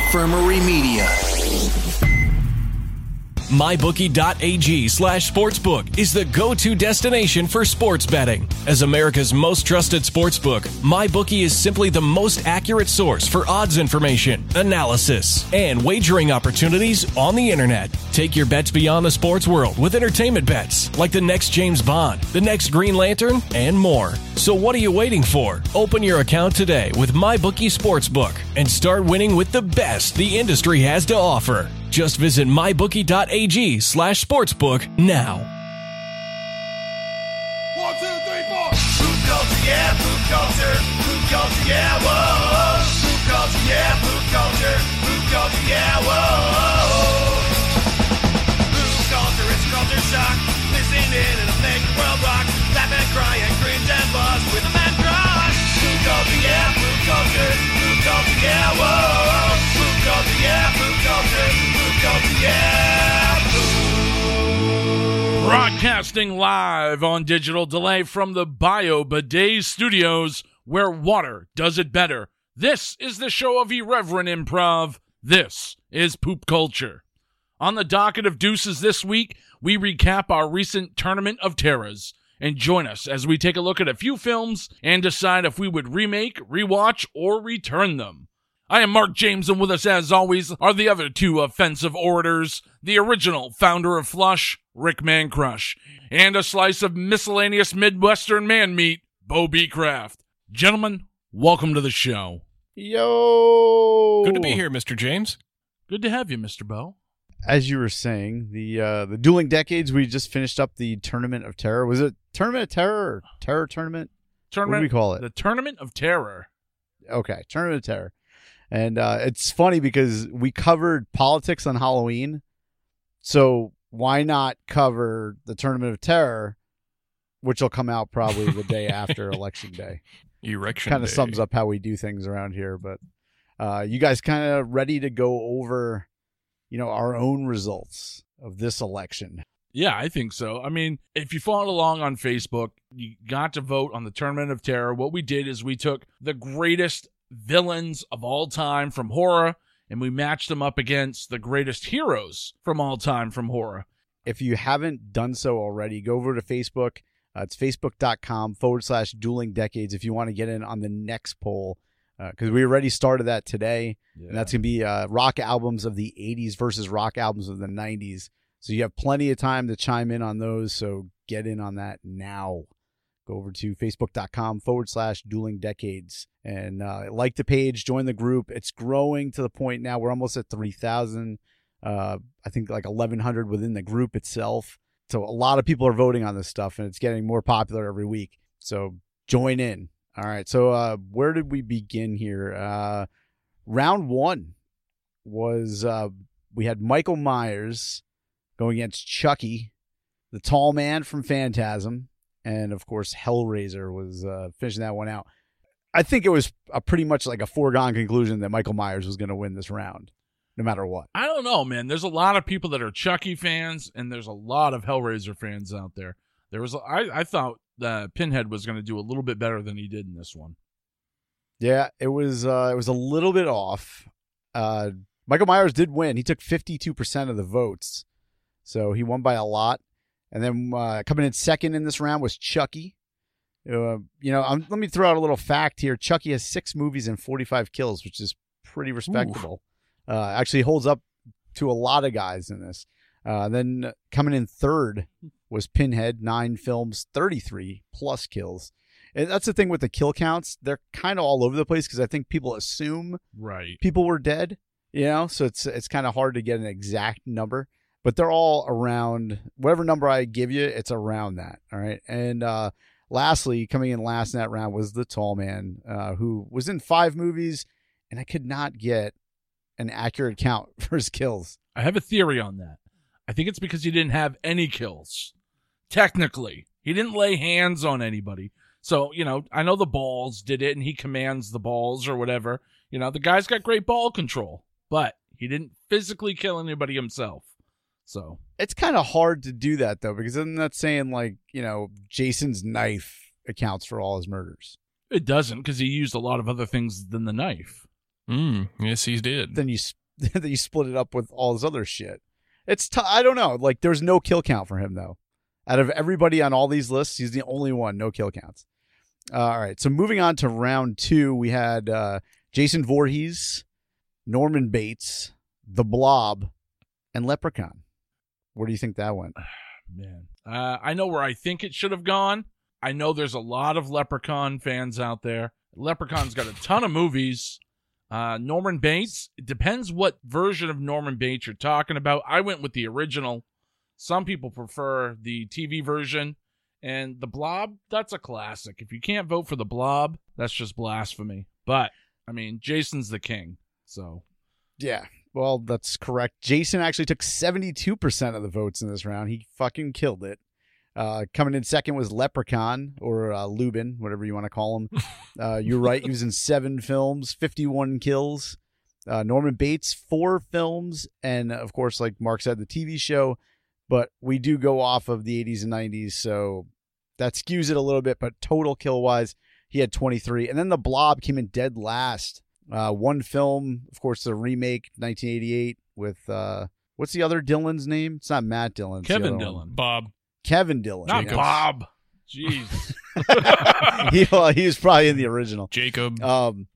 Infirmary Media. MyBookie.ag slash sportsbook is the go to destination for sports betting. As America's most trusted sportsbook, MyBookie is simply the most accurate source for odds information, analysis, and wagering opportunities on the internet. Take your bets beyond the sports world with entertainment bets like the next James Bond, the next Green Lantern, and more. So, what are you waiting for? Open your account today with MyBookie Sportsbook and start winning with the best the industry has to offer. Just visit mybookie.ag slash sportsbook now. One, two, three, four. Food culture, yeah, food culture. Food culture, yeah, whoa. Food culture, yeah, food culture. Food culture, yeah, whoa. Food culture, it's culture shock. Listen in and it'll make the world rock. Laugh and cry and cringe and buzz with a man crush. Food culture, yeah, food culture. Food culture, yeah, whoa. Food culture, yeah, food culture. Yeah. Broadcasting live on digital delay from the Bio Bidet Studios, where water does it better. This is the show of irreverent improv. This is Poop Culture. On the docket of deuces this week, we recap our recent Tournament of Terrors. And join us as we take a look at a few films and decide if we would remake, rewatch, or return them. I am Marc James, and with us, as always, are the other two offensive orators the original founder of Flush, Rick Mancrush, and a slice of miscellaneous Midwestern man meat, Beau Becraft. Gentlemen, welcome to the show. Yo, Good to be here, Mr. James. Good to have you, Mr. Beau. As you were saying, the uh, the dueling decades. We just finished up the tournament of terror. Was it tournament of terror or terror tournament? Tournament, we call it? The Tournament of Terror. Okay, tournament of terror. And uh, it's funny because we covered politics on Halloween, so why not cover the tournament of terror, which will come out probably the day after election day. Erection. kind of sums up how we do things around here. But uh, you guys kind of ready to go over, you know, our own results of this election? Yeah, I think so. I mean, if you followed along on Facebook, you got to vote on the Tournament of Terror. What we did is we took the greatest villains of all time from horror and we matched them up against the greatest heroes from all time from horror. If you haven't done so already, go over to Facebook. Uh, it's facebook.com forward slash dueling decades if you want to get in on the next poll. Because we already started that today, and that's going to be uh, rock albums of the 80s versus rock albums of the 90s. So you have plenty of time to chime in on those. So get in on that now. Go over to facebook.com forward slash dueling decades and uh, like the page, join the group. It's growing to the point now we're almost at 3,000. Uh, I think like 1,100 within the group itself. So a lot of people are voting on this stuff and it's getting more popular every week. So join in. All right. So uh, where did we begin here? Uh, round one was uh, we had Michael Myers going against Chucky, the tall man from Phantasm, and of course Hellraiser was uh, finishing that one out. I think it was a pretty much like a foregone conclusion that Michael Myers was going to win this round, no matter what. I don't know, man. There's a lot of people that are Chucky fans, and there's a lot of Hellraiser fans out there. There was, I, I thought Pinhead was going to do a little bit better than he did in this one. Yeah, it was uh, it was a little bit off. Uh, Michael Myers did win. He took fifty two percent of the votes, so he won by a lot. And then uh, coming in second in this round was Chucky. Uh, you know, um, let me throw out a little fact here. Chucky has six movies and forty five kills, which is pretty respectable. Uh, actually holds up to a lot of guys in this. Uh, then coming in third was Pinhead, nine films, 33 plus kills. And that's the thing with the kill counts. They're kind of all over the place because I think people assume Right. people were dead, you know, so it's it's kind of hard to get an exact number, but they're all around whatever number I give you, it's around that. All right. And uh lastly, coming in last in that round was the tall man, uh, who was in five movies, and I could not get an accurate count for his kills. I have a theory on that. I think it's because he didn't have any kills. Technically, he didn't lay hands on anybody. So, you know, I know the balls did it and he commands the balls or whatever. You know, the guy's got great ball control, but he didn't physically kill anybody himself. So, It's kind of hard to do that though, because I'm not saying like, you know, Jason's knife accounts for all his murders. it doesn't because he used a lot of other things than the knife. Mm, yes, he did. then you s- then you split it up with all his other shit. It's t- I don't know. Like there's no kill count for him though. Out of everybody on all these lists, he's the only one no kill counts. Uh, all right, so moving on to round two, we had uh, Jason Voorhees, Norman Bates, The Blob, and Leprechaun. Where do you think that went? Man, uh, I know where I think it should have gone. I know there's a lot of Leprechaun fans out there. Leprechaun's got a ton of movies. Uh, Norman Bates. It depends what version of Norman Bates you're talking about. I went with the original. Some people prefer the TV version. And the Blob, that's a classic. If you can't vote for the Blob, that's just blasphemy. But I mean, Jason's the king. So Yeah, well, that's correct. Jason actually took 72% of the votes in this round. He fucking killed it. Uh, coming in second was Leprechaun or uh, Lubin, whatever you want to call him. Uh, you're right. He was in seven films, 51 kills. Uh, Norman Bates, four films. And of course, like Marc said, the TV show. But we do go off of the 80s and 90s. So that skews it a little bit. But total kill wise, he had 23. And then the Blob came in dead last. Uh, one film, of course, the remake, 1988, with uh, what's the other Dillon's name? It's not Matt Dillon. Kevin other one. Bob. Kevin Dillon. not yes. Bob. Jeez. he, well, he was probably in the original. Jacob. Um,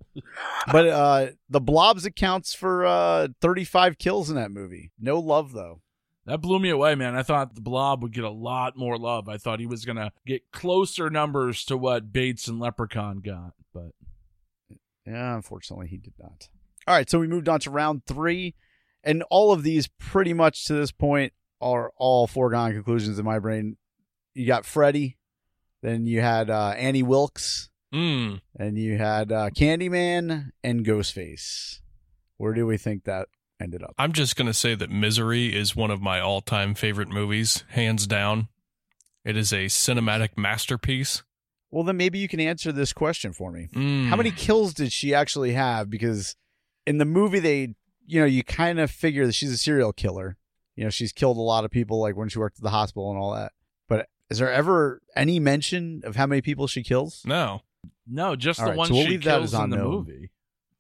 but uh, the Blobs accounts for uh, 35 kills in that movie. No love though. That blew me away, man. I thought the Blob would get a lot more love. I thought he was going to get closer numbers to what Bates and Leprechaun got, but Yeah, unfortunately, he did not. All right, so we moved on to round three, and all of these pretty much to this point are all foregone conclusions in my brain. You got Freddy, then you had uh, Annie Wilkes, Mm. and you had uh, Candyman and Ghostface. Where do we think that ended up? I'm just going to say that Misery is one of my all time favorite movies, hands down. It is a cinematic masterpiece. Well, then maybe you can answer this question for me. Mm. How many kills did she actually have? Because in the movie, they, you know, you kind of figure that she's a serial killer. You know, she's killed a lot of people, like when she worked at the hospital and all that. But is there ever any mention of how many people she kills? No. no, just All the right, one so we'll she leave that kills as in the unknown. movie.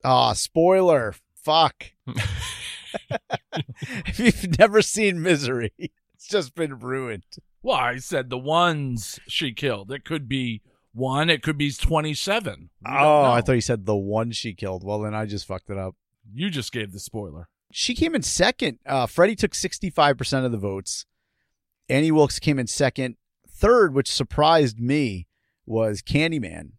Ah, spoiler. Fuck. if you've never seen Misery, it's just been ruined. Well, I said the ones she killed. It could be one. It could be twenty-seven. We Oh, I thought you said the one she killed. Well, then I just fucked it up. you just gave the spoiler. she came in second. Uh, Freddy took 65% of the votes. Annie Wilkes came in second. Third, which surprised me, was Candyman.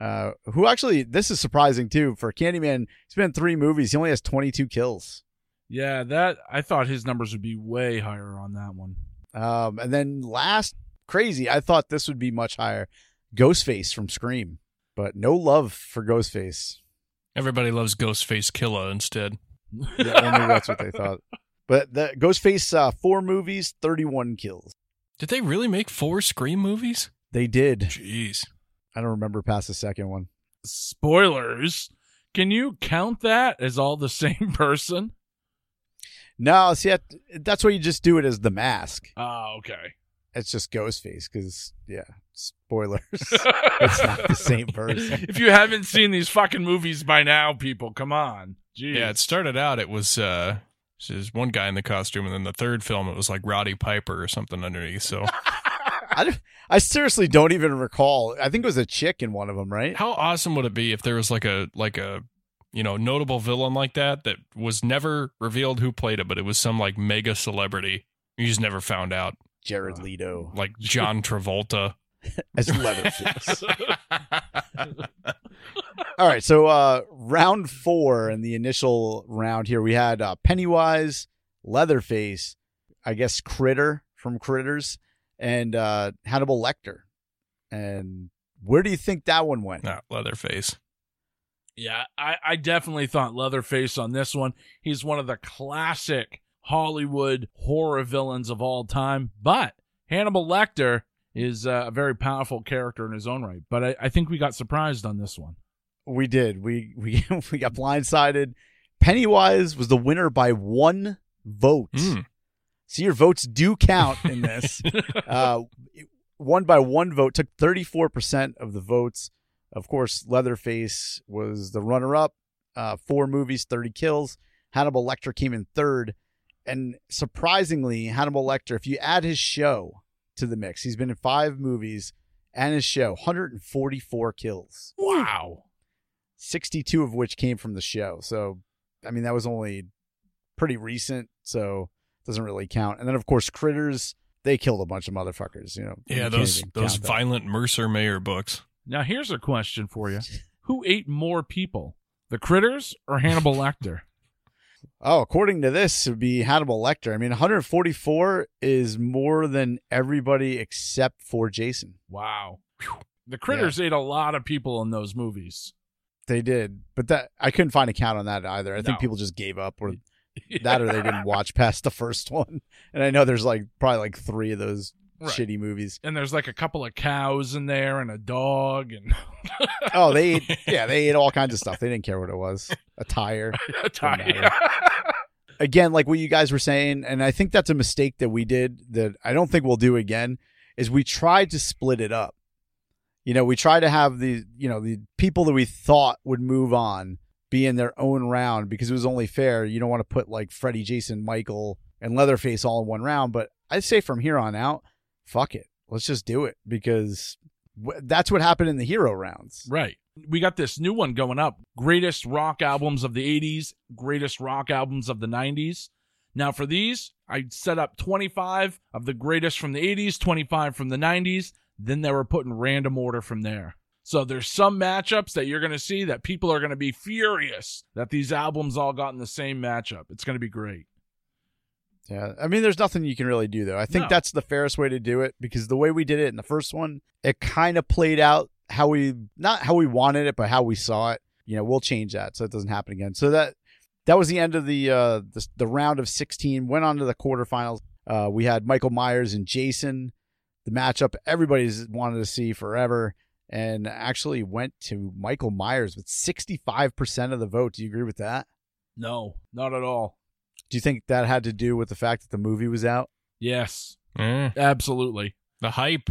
Uh, who actually, this is surprising too. For Candyman, he's been in three movies. He only has 22 kills. Yeah, that I thought his numbers would be way higher on that one. Um, and then last, crazy, I thought this would be much higher. Ghostface from Scream, but no love for Ghostface. Everybody loves Ghostface Killah instead. Yeah, well, maybe that's what they thought. But the Ghostface, uh, four movies, 31 kills. Did they really make four Scream movies? They did. Jeez. I don't remember past the second one. Spoilers. Can you count that as all the same person? No, see, that's why you just do it as the mask. Oh, okay. It's just Ghostface because, yeah, spoilers. it's not the same person. if you haven't seen these fucking movies by now, people, come on. Jeez. Yeah, it started out, it was, uh, there's one guy in the costume, and then the third film, it was like Roddy Piper or something underneath. So, I, don't- I seriously don't even recall. I think it was a chick in one of them, right? how awesome would it be if there was like a, like a, you know, notable villain like that that was never revealed who played it, but it was some like mega celebrity. You just never found out, Jared Leto like John Travolta. as Leatherface. All right, so uh, round four in the initial round here, we had uh, Pennywise, Leatherface, I guess Critter from Critters, and uh, Hannibal Lecter. And where do you think that one went? Not Leatherface. Yeah, I, I definitely thought Leatherface on this one. He's one of the classic Hollywood horror villains of all time. But Hannibal Lecter is uh, a very powerful character in his own right. But I, I think we got surprised on this one. We did. We we we got blindsided. Pennywise was the winner by one vote. Mm. So your votes do count in this. uh, one by one vote took 34% of the votes. Of course, Leatherface was the runner up. uh, four movies, 30 kills. Hannibal Lecter came in third. And surprisingly, Hannibal Lecter, if you add his show to the mix, he's been in five movies and his show, 144 kills, Wow. 62 of which came from the show. So, I mean, that was only pretty recent. So, it doesn't really count. And then, of course, Critters, they killed a bunch of motherfuckers. You know, Yeah, can't those those count that. violent Mercer Mayer books. Now here's a question for you: Who ate more people, the critters or Hannibal Lecter? Oh, according to this, it would be Hannibal Lecter. I mean, 144 is more than everybody except for Jason. Wow. The critters ate a lot of people in those movies. They did, but that I couldn't find a count on that either. I think people just gave up, or that, or they didn't watch past the first one. And I know there's like probably like three of those Right. shitty movies. And there's like a couple of cows in there and a dog and Oh, they ate, yeah, they ate all kinds of stuff. They didn't care what it was. A tire. a matter. again, like what you guys were saying, and I think that's a mistake that we did that I don't think we'll do again, is we tried to split it up. You know, we tried to have the, you know, the people that we thought would move on be in their own round because it was only fair. You don't want to put like Freddy, Jason, Michael, and Leatherface all in one round. But I'd say from here on out, fuck it. Let's just do it because w- that's what happened in the hero rounds. Right. We got this new one going up. Greatest rock albums of the 80s, greatest rock albums of the 90s. Now, for these, I set up 25 of the greatest from the 80s, 25 from the 90s. Then they were put in random order from there. So there's some matchups that you're going to see that people are going to be furious that these albums all got in the same matchup. It's going to be great. Yeah, I mean, there's nothing you can really do though. I think No. that's the fairest way to do it because the way we did it in the first one, it kind of played out how we not how we wanted it, but how we saw it. You know, we'll change that so it doesn't happen again. So that that was the end of the uh the, the round of 16. Went on to the quarterfinals. Uh, we had Michael Myers and Jason, the matchup everybody's wanted to see forever, and actually went to Michael Myers with 65% of the vote. Do you agree with that? No, not at all. Do you think that had to do with the fact that the movie was out? Yes, Eh, absolutely. the hype.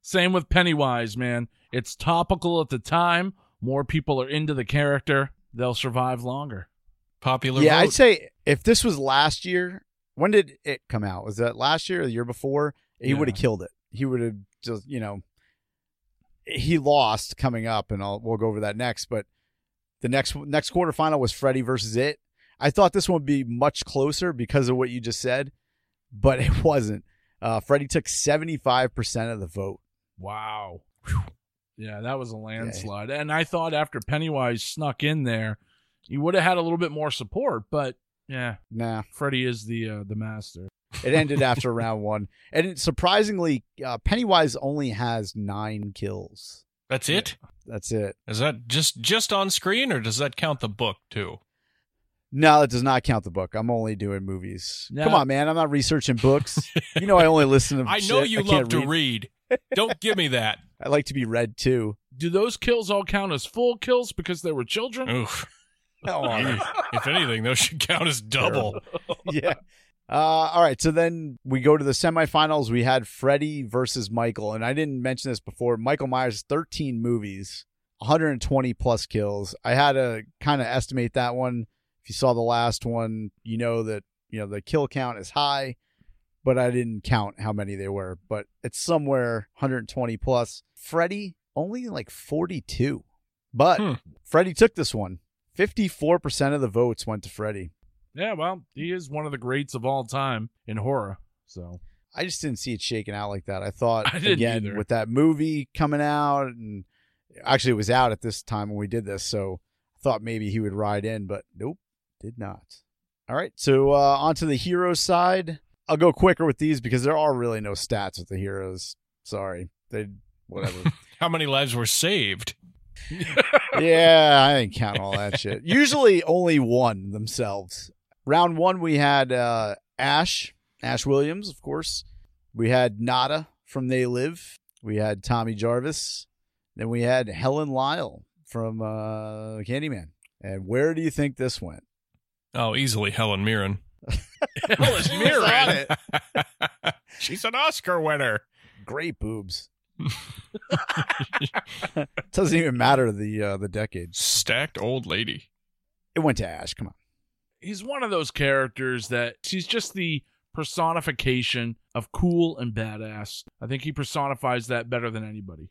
Same with Pennywise, man. It's topical at the time. More people are into the character. They'll survive longer. Popular yeah, vote. I'd say if this was last year, when did it come out? Was that last year or the year before? He Yeah. would have killed it. He would have just, you know, he lost coming up, and I'll, we'll go over that next. But the next next quarterfinal was Freddy versus it. I thought this one would be much closer because of what you just said, but it wasn't. Uh, Freddy took seventy five percent of the vote. Wow. Yeah, that was a landslide. And I thought after Pennywise snuck in there, he would have had a little bit more support. But yeah, Nah, Freddy is the uh, the master. it ended after round one, and it, surprisingly, uh, Pennywise only has nine kills. That's it. That's it. Is that just just on screen, or does that count the book too? No, that does not count the book. I'm only doing movies. No. Come on, man. I'm not researching books. you know, I only listen to. I know you I love to read. Don't give me that. I like to be read too. Do those kills all count as full kills because they were children? Oof. Come on. if anything, those should count as double. yeah. Uh, all right. So then we go to the semifinals. We had Freddy versus Michael, and I didn't mention this before. Michael Myers, 13 movies, 120 plus kills. I had to kind of estimate that one. If you saw the last one, you know that you know the kill count is high, but I didn't count how many they were. But it's somewhere 120 plus. Freddy only like 42, but Hmm. Freddy took this one. 54% of the votes went to Freddy. Yeah, well, he is one of the greats of all time in horror. So I just didn't see it shaking out like that. I thought I again either. with that movie coming out, and actually it was out at this time when we did this, so I thought maybe he would ride in, but nope, did not. All right, so uh, on to the hero side. I'll go quicker with these because there are really no stats with the heroes. Sorry, they whatever. How many lives were saved? yeah, I didn't count all that shit. Usually only one themselves. Round one, we had uh, Ash, Ash Williams, of course. We had Nada from They Live. We had Tommy Jarvis. Then we had Helen Lyle from uh, Candyman. And where do you think this went? Oh, easily Helen Mirren. Helen She Mirren. it. She's an Oscar winner. Great boobs. Doesn't even matter the uh, the decade. Stacked old lady. It went to Ash. Come on. He's one of those characters that he's just the personification of cool and badass. I think he personifies that better than anybody.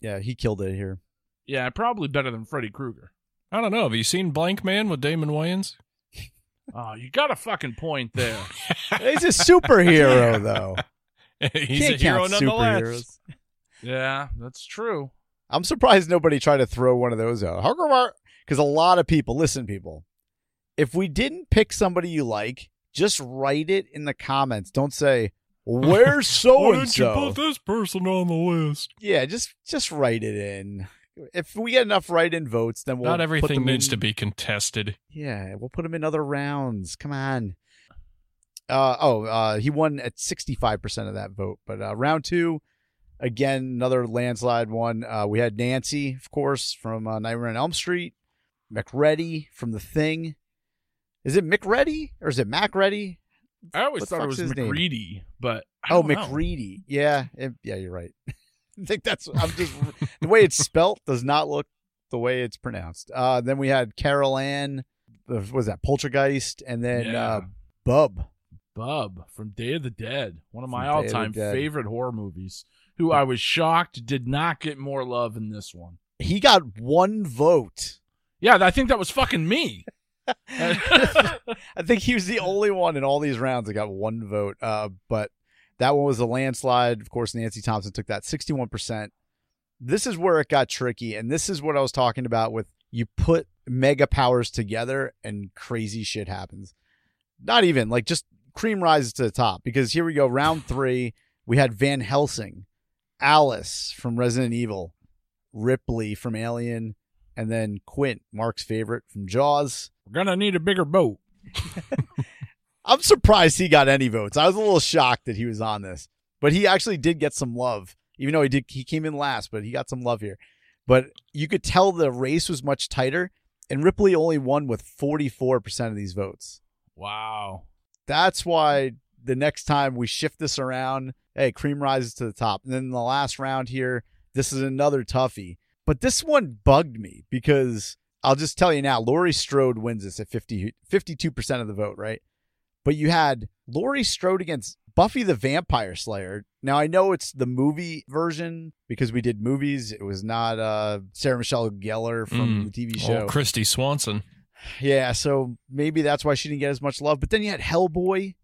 Yeah, he killed it here. Yeah, probably better than Freddy Krueger. I don't know. Have you seen Blank Man with Damon Wayans? Oh, you got a fucking point there. He's a superhero, though. He's Can't a hero nonetheless. yeah, that's true. I'm surprised nobody tried to throw one of those out. How come? Because a lot of people, listen, people, if we didn't pick somebody you like, just write it in the comments. Don't say where's so and so. Why didn't you put this person on the list? Yeah, just just write it in. If we get enough write-in votes, then we'll Not everything needs in- to be contested. Yeah, we'll put them in other rounds. Come on. Uh oh, uh he won at 65% of that vote. But uh round 2 again another landslide one. Uh we had Nancy, of course, from uh, Nightmare on Elm Street, McReady from The Thing. Is it McReady or is it Macready? I always What thought it was his name? McReady, but Oh. McReady. Yeah, it- yeah, you're right. I think that's I'm just the way it's spelt does not look the way it's pronounced. Uh then we had Carol Anne, uh, what was that Poltergeist, and then Yeah. uh Bub. Bub from Day of the Dead, one of my From Day of the all-time favorite horror movies. Who I was shocked did not get more love in this one. He got one vote. Yeah, I think that was fucking me. I think he was the only one in all these rounds that got one vote. Uh, but that one was a landslide. Of course, Nancy Thompson took that 61%. This is where it got tricky. And this is what I was talking about with you put mega powers together and crazy shit happens. Not even like just cream rises to the top because here we go. Round three, we had Van Helsing, Alice from Resident Evil, Ripley from Alien, and then Quint, Marc's favorite from Jaws. We're gonna need a bigger boat. I'm surprised he got any votes. I was a little shocked that he was on this, but he actually did get some love, even though he did. He came in last, but he got some love here. But you could tell the race was much tighter, and Ripley only won with 44% of these votes. Wow. That's why the next time we shift this around, hey, cream rises to the top. And then in the last round here, this is another toughie. But this one bugged me because I'll just tell you now, Laurie Strode wins this at 50, 52% of the vote, right? But you had Laurie Strode against Buffy the Vampire Slayer. Now I know it's the movie version because we did movies. It was not uh, Sarah Michelle Gellar from Mm. the TV show. Oh, Kristy Swanson. Yeah, so maybe that's why she didn't get as much love. But then you had Hellboy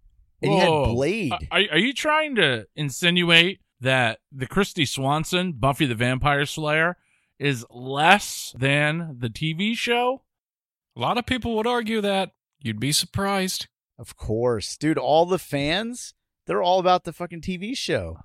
and you had Blade. Are, are you trying to insinuate that the Kristy Swanson Buffy the Vampire Slayer is less than the TV show? A lot of people would argue that. You'd be surprised. Of course, dude. All the fans, they're all about the fucking TV show.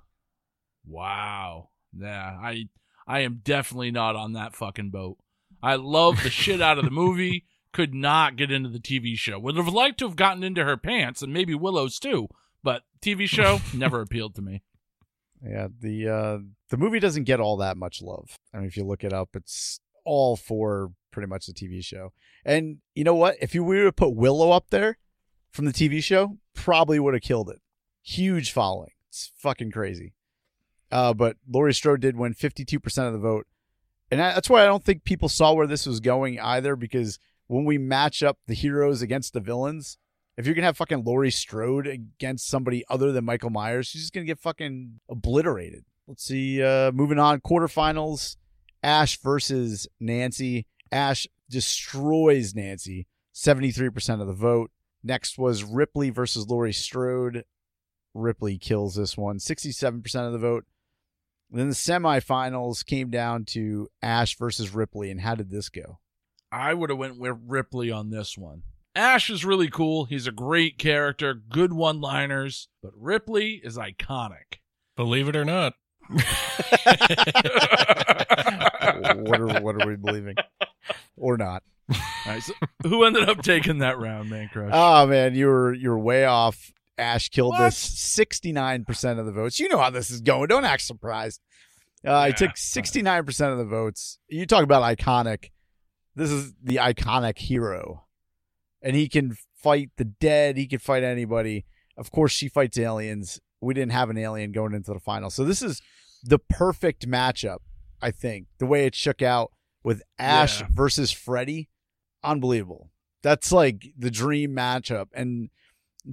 Wow. Yeah, I I am definitely not on that fucking boat. I love the shit out of the movie. Could not get into the TV show. Would have liked to have gotten into her pants and maybe Willow's too, but TV show never appealed to me. Yeah, the uh the movie doesn't get all that much love. I mean, if you look it up, it's all for pretty much the TV show. And you know what? If you were to put Willow up there from the TV show, probably would have killed it. Huge following. It's fucking crazy. Uh, but Laurie Strode did win 52% of the vote. And that's why I don't think people saw where this was going either, because when we match up the heroes against the villains, if you're gonna have fucking Laurie Strode against somebody other than Michael Myers, she's just gonna get fucking obliterated. Let's see. Uh, moving on, quarterfinals: Ash versus Nancy. Ash destroys Nancy, seventy three percent of the vote. Next was Ripley versus Laurie Strode. Ripley kills this one, sixty seven percent of the vote. then the semifinals came down to Ash versus Ripley. And how did this go? I would have went with Ripley on this one. Ash is really cool. He's a great character, good one-liners, but Ripley is iconic. Believe it or not. what are what are we believing, or not? All right, so who ended up taking that round, man crush? Oh man, you were you were way off. Ash killed What? this sixty nine percent of the votes. You know how this is going. Don't act surprised. Uh, He Yeah. took sixty nine percent of the votes. You talk about iconic. This is the iconic hero, and he can fight the dead. He can fight anybody. Of course, she fights aliens. We didn't have an alien going into the final, so this is the perfect matchup. I think the way it shook out with Ash Yeah. versus Freddy, unbelievable. That's like the dream matchup. And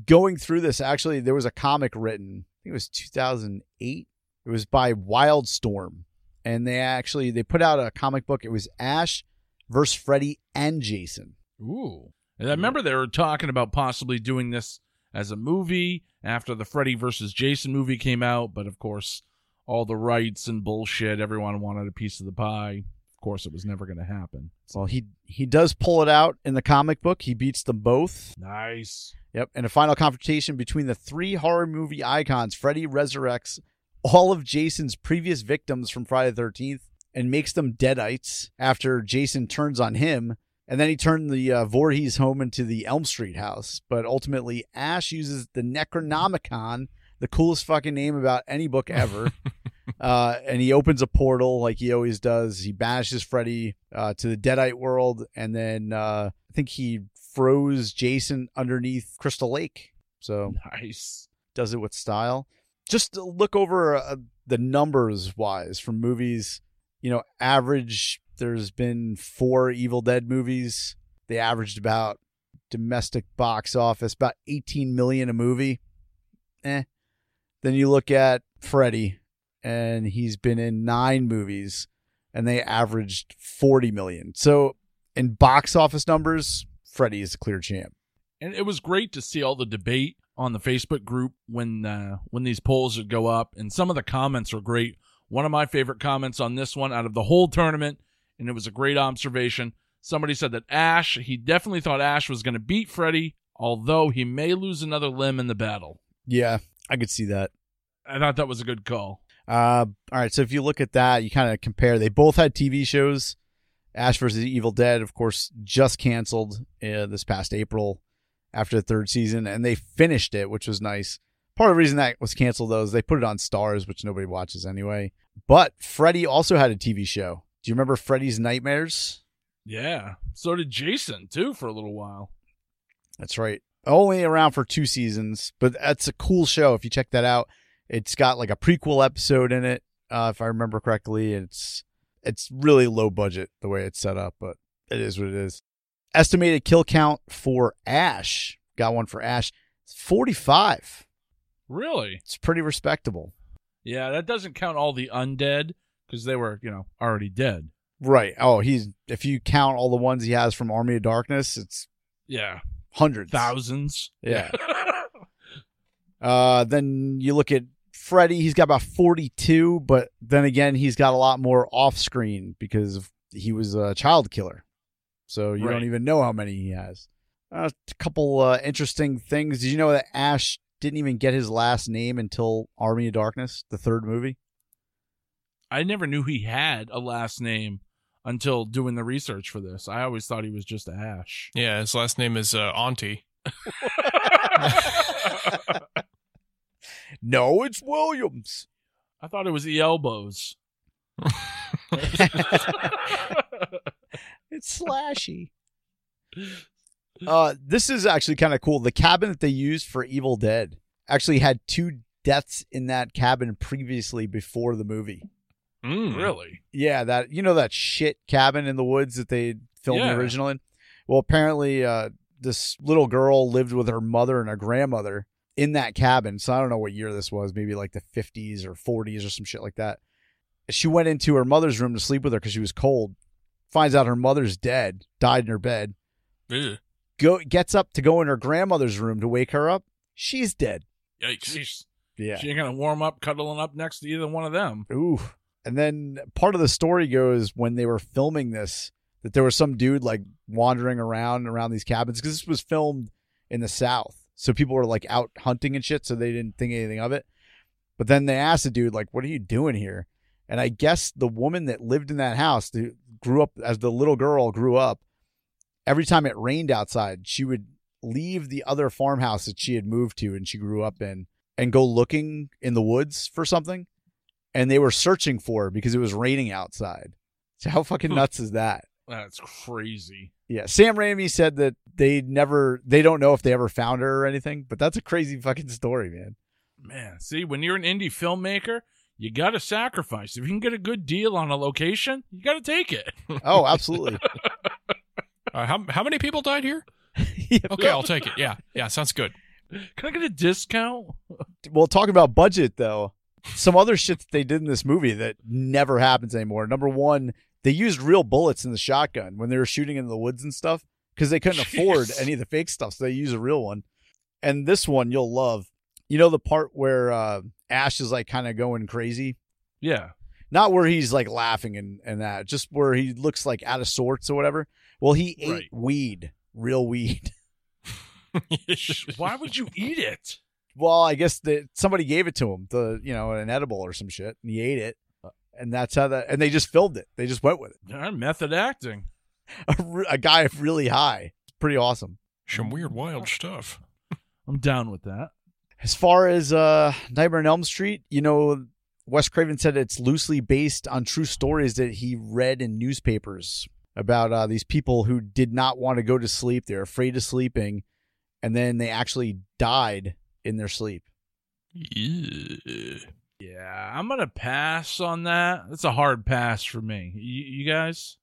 going through this, actually, there was a comic written. I think it was 2008. It was by Wildstorm, and they actually they put out a comic book. It was Ash versus Freddy and Jason. Ooh. And I mm-hmm. remember they were talking about possibly doing this as a movie after the Freddy versus Jason movie came out, but of course, all the rights and bullshit, everyone wanted a piece of the pie. Of course, it was never going to happen. Well, he he does pull it out in the comic book. He beats them both. Nice. Yep. In a final confrontation between the three horror movie icons, Freddy resurrects all of Jason's previous victims from Friday the 13th and makes them deadites after Jason turns on him. And then he turned the uh, Voorhees home into the Elm Street house. But ultimately, Ash uses the Necronomicon, the coolest fucking name about any book ever. uh, and he opens a portal like he always does. He banishes Freddy uh, to the Deadite world. And then uh, I think he froze Jason underneath Crystal Lake. So Nice. does it with style. Just look over uh, the numbers wise from movies, you know, average, there's been four Evil Dead movies. They averaged about domestic box office, about 18 million a movie. Eh. Then you look at Freddy, and he's been in nine movies, and they averaged 40 million. So in box office numbers, Freddy is the clear champ. and it was great to see all the debate on the Facebook group when uh, when these polls would go up, and some of the comments were great. One of my favorite comments on this one out of the whole tournament, and it was a great observation. Somebody said that Ash, he definitely thought Ash was going to beat Freddy, although he may lose another limb in the battle. Yeah, I could see that. I thought that was a good call. Uh, all right. So if you look at that, you kind of compare. They both had TV shows. Ash versus Evil Dead, of course, just canceled uh, this past April after the third season, and they finished it, which was nice. Part of the reason that was canceled though is they put it on Starz, which nobody watches anyway. But Freddy also had a TV show. Do you remember Freddy's Nightmares? Yeah. So did Jason too for a little while. That's right. Only around for two seasons, but that's a cool show. If you check that out, it's got like a prequel episode in it, uh, if I remember correctly. It's it's really low budget the way it's set up, but it is what it is. Estimated kill count for Ash. Got one for Ash. It's 45. Really? It's pretty respectable. Yeah, that doesn't count all the undead because they were, you know, already dead. Right. Oh, he's if you count all the ones he has from Army of Darkness, it's Yeah. hundreds. Thousands. Yeah. Uh, then you look at Freddy, he's got about 42, but then again, he's got a lot more off screen because he was a child killer. So you Right. don't even know how many he has. Uh, a couple uh, interesting things. Did you know that Ash didn't even get his last name until Army of Darkness, the third movie? I never knew he had a last name until doing the research for this. I always thought he was just Ash. Yeah, his last name is uh, Auntie. No, it's Williams. I thought it was the elbows. It's slashy. Uh, this is actually kind of cool. The cabin that they used for Evil Dead actually had two deaths in that cabin previously before the movie. Mm. really? Yeah, that you know that shit cabin in the woods that they filmed Yeah. the original in. Well, apparently, uh, this little girl lived with her mother and her grandmother in that cabin. So I don't know what year this was, maybe like the 50s or 40s or some shit like that. She went into her mother's room to sleep with her because she was cold. Finds out her mother's dead, died in her bed. Ugh. Go gets up to go in her grandmother's room to wake her up. She's dead. Yikes. Jeez. Yeah. She ain't gonna warm up cuddling up next to either one of them. Ooh. And then part of the story goes when they were filming this that there was some dude like wandering around around these cabins because this was filmed in the South. So people were like out hunting and shit, so they didn't think anything of it. But then they asked the dude, like, what are you doing here? And I guess the woman that lived in that house, that grew up as the little girl grew up, every time it rained outside, she would leave the other farmhouse that she had moved to and she grew up in and go looking in the woods for something. And they were searching for her because it was raining outside. So how fucking nuts is that? That's crazy. Yeah, Sam Raimi said that they never, they don't know if they ever found her or anything, but that's a crazy fucking story, man. Man, see, when you're an indie filmmaker, you got to sacrifice. If you can get a good deal on a location, you got to take it. Oh, absolutely. Uh, how how many people died here? Yeah, Okay, I'll take it. Yeah, yeah, sounds good. Can I get a discount? Well, talking about budget though, some other shit that they did in this movie that never happens anymore. Number one, they used real bullets in the shotgun when they were shooting in the woods and stuff because they couldn't afford any of the fake stuff, so they use a real one. And this one you'll love. You know the part where uh, Ash is like kind of going crazy, Yeah. not where he's like laughing and and that, just where he looks like out of sorts or whatever. Well, he ate Right. weed, real weed. Why would you eat it? Well, I guess that somebody gave it to him, the you know, an edible or some shit, and he ate it, and that's how that. And they just filmed it. They just went with it. Uh, method acting. A, a guy really high. It's pretty awesome. Some weird, wild stuff. I'm down with that. As far as uh, Nightmare on Elm Street, you know, Wes Craven said it's loosely based on true stories that he read in newspapers about uh, these people who did not want to go to sleep. They're afraid of sleeping, and then they actually died in their sleep. Yeah. Yeah, I'm gonna pass on that. It's a hard pass for me. You, you guys?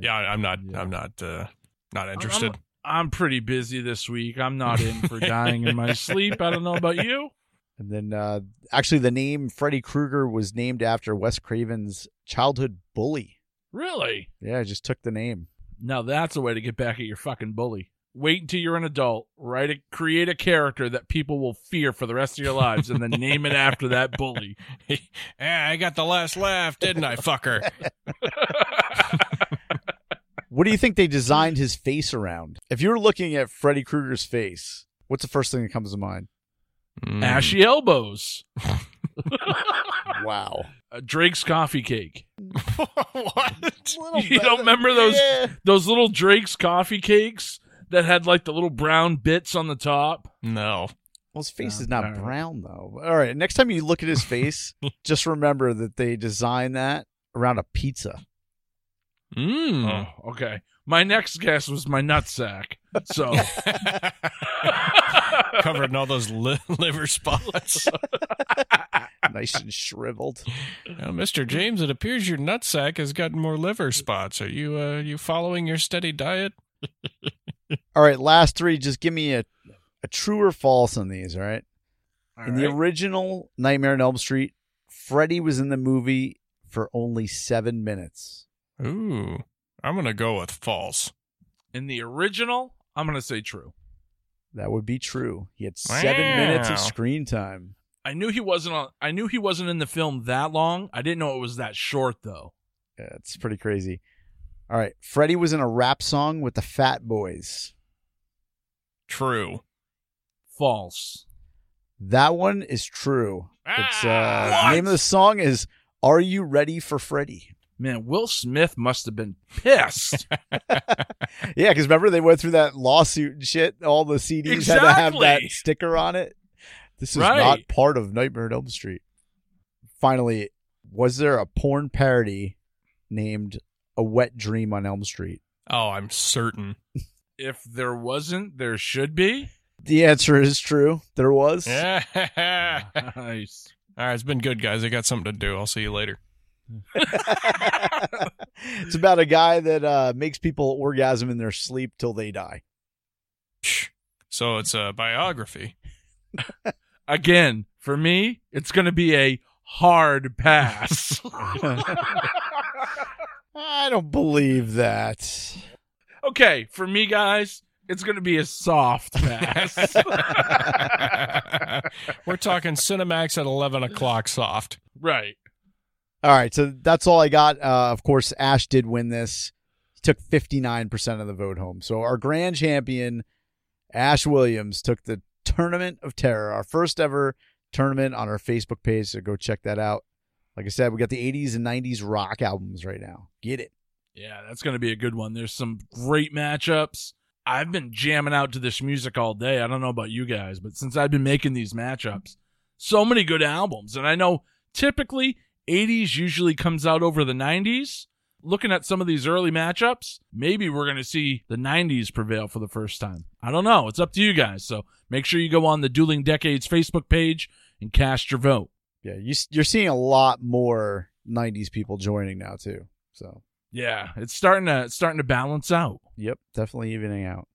Yeah, I'm not. Yeah. I'm not. Uh, not I'm- interested. I'm pretty busy this week. I'm not in for dying in my sleep. I don't know about you. And then, uh, actually, the name Freddy Krueger was named after Wes Craven's childhood bully. Really? Yeah, I just took the name. Now that's a way to get back at your fucking bully. Wait until you're an adult, write a create a character that people will fear for the rest of your lives, and then name it after that bully. yeah, I got the last laugh, didn't I, fucker? What do you think they designed his face around? If you were looking at Freddy Krueger's face, what's the first thing that comes to mind? Mm. Ashy elbows. Wow. Uh, Drake's coffee cake. what? You don't remember those Yeah. those little Drake's coffee cakes that had like the little brown bits on the top? No. Well, his face No, is not all right. brown though. All right, next time you look at his face, just remember that they designed that around a pizza. Mm. Oh, okay. My next guess was my nutsack. So Covered in all those li- liver spots. nice and shriveled. Now, Mr. James, it appears your nutsack has gotten more liver spots. Are you uh, you following your steady diet? All right, last three. Just give me a a true or false on these. All right. All in the original Nightmare on Elm Street, Freddy was in the movie for only seven minutes. Ooh, I'm gonna go with false. in the original, I'm gonna say true. That would be true. He had seven minutes of screen time. I knew he wasn't on. I knew he wasn't in the film that long. I didn't know it was that short though. Yeah, it's pretty crazy. All right, Freddy was in a rap song with the Fat Boys. True. False. That one is true. It's uh, Ah, the name of the song is "Are You Ready for Freddy?" Man, Will Smith must have been pissed. Yeah, because remember they went through that lawsuit and shit. All the CDs had to have that sticker on it. This is Right. not part of Nightmare on Elm Street. Finally, was there a porn parody named "A Wet Dream on Elm Street"? Oh, I'm certain. if there wasn't, there should be. The answer is true. There was. Yeah. Nice. All right, it's been good, guys. I got something to do. I'll see you later. it's about a guy that uh, makes people orgasm in their sleep till they die. So it's a biography. Again, for me, it's going to be a hard pass. I don't believe that. okay, for me, guys, it's going to be a soft pass. We're talking Cinemax at 11 o'clock soft. right. All right, so that's all I got. Uh, of course, Ash did win this. He took 59% of the vote home. So our grand champion, Ash Williams, took the Tournament of Terror, our first ever tournament on our Facebook page. So go check that out. Like I said, we got the 80s and 90s rock albums right now. Get it. Yeah, that's going to be a good one. There's some great matchups. I've been jamming out to this music all day. I don't know about you guys, but since I've been making these matchups, so many good albums. And I know typically 80s usually comes out over the 90s. Looking at some of these early matchups, maybe we're going to see the 90s prevail for the first time. I don't know. It's up to you guys. So make sure you go on the Dueling Decades Facebook page and cast your vote. Yeah, you, you're seeing a lot more 90s people joining now, too. So Yeah, it's starting to it's starting to balance out. Yep, definitely evening out.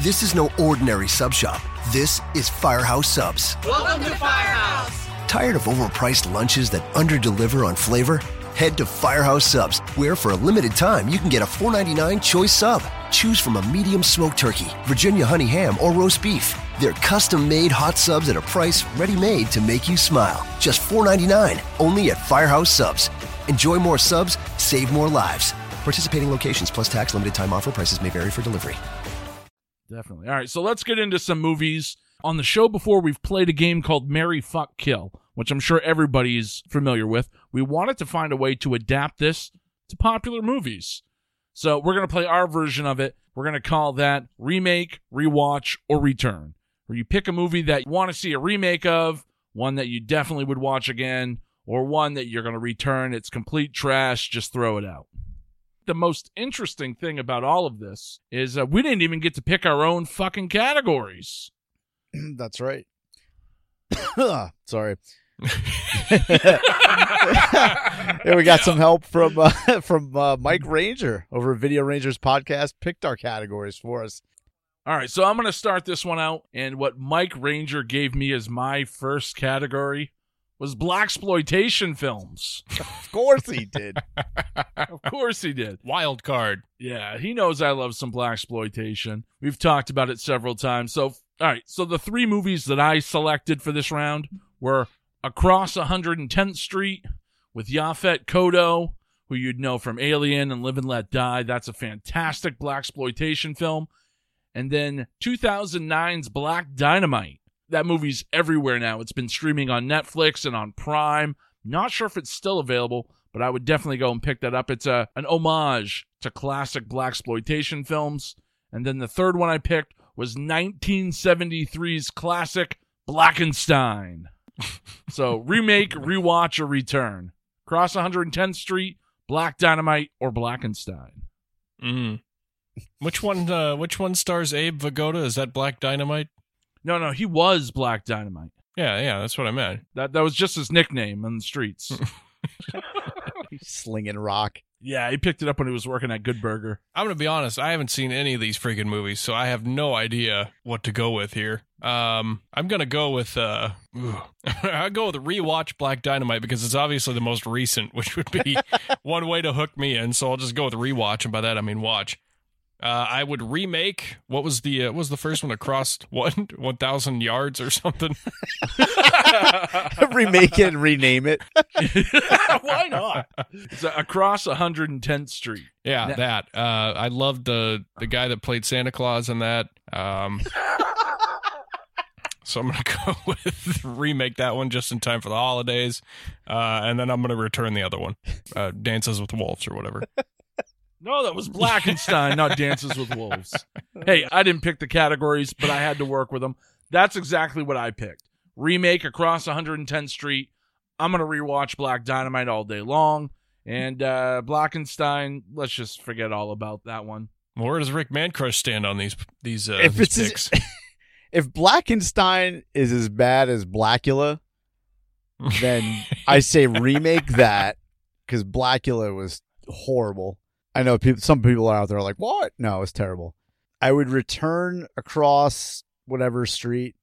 This is no ordinary sub shop. This is Firehouse Subs. Welcome to Firehouse. Tired of overpriced lunches that underdeliver on flavor? Head to Firehouse Subs, where for a limited time you can get a $4.99 choice sub. Choose from a medium smoked turkey, Virginia honey ham, or roast beef. They're custom made hot subs at a price ready made to make you smile. Just $4.99, only at Firehouse Subs. Enjoy more subs, save more lives. Participating locations plus tax limited time offer prices may vary for delivery. Definitely. All right, so let's get into some movies. On the show before, we've played a game called Marry Fuck Kill, which I'm sure everybody's familiar with. We wanted to find a way to adapt this to popular movies. So we're going to play our version of it. We're going to call that remake, rewatch, or return. Where you pick a movie that you want to see a remake of, one that you definitely would watch again, or one that you're going to return. It's complete trash, just throw it out the most interesting thing about all of this is uh, we didn't even get to pick our own fucking categories. That's right. Sorry. yeah, we got some help from uh, from uh, Mike Ranger over at Video Rangers podcast. Picked our categories for us. All right, so I'm going to start this one out, and what Mike Ranger gave me as my first category was blaxploitation films. Of course he did. of course he did. Wild card. Yeah, he knows I love some blaxploitation. We've talked about it several times. So, all right, so the three movies that I selected for this round were Across 110th Street with Yaphet Kotto, who you'd know from Alien and Live and Let Die. That's a fantastic blaxploitation film. And then 2009's Black Dynamite. That movie's everywhere now. It's been streaming on Netflix and on Prime. Not sure if it's still available, but I would definitely go and pick that up. It's a an homage to classic blaxploitation films. And then the third one I picked was 1973's classic Blackenstein. so remake, rewatch, or return. Cross 110th Street, Black Dynamite, or Blackenstein. Mm. Which one? Uh, which one stars Abe Vigoda? Is that Black Dynamite? No, no, he was Black Dynamite. Yeah, yeah, that's what I meant. That that was just his nickname in the streets. Slinging rock. yeah, he picked it up when he was working at Good Burger. I'm gonna be honest. I haven't seen any of these freaking movies, so I have no idea what to go with here. Um, I'm gonna go with uh, I go with rewatch Black Dynamite because it's obviously the most recent, which would be one way to hook me in. So I'll just go with rewatch, and by that I mean watch. Uh, I would remake. What was the uh, what was the first one across what one thousand yards or something? Remake it and rename it. Why not? It's across 110th Street. Yeah, That- that. Uh, I loved the the guy that played Santa Claus in that. Um, so I'm gonna go with remake that one just in time for the holidays, uh, and then I'm gonna return the other one, uh, Dances with Wolves or whatever. No, that was Blackenstein, not Dances with Wolves. Hey, I didn't pick the categories, but I had to work with them. That's exactly what I picked. Remake across 110th Street. I'm gonna rewatch Black Dynamite all day long, and uh, Blackenstein. Let's just forget all about that one. Where does Rick Mancrush stand on these these uh, if these it's as- if Blackenstein is as bad as Blackula, then I say remake that because Blackula was horrible. I know people. Some people are out there like, "What? No, it's terrible." I would return across whatever street.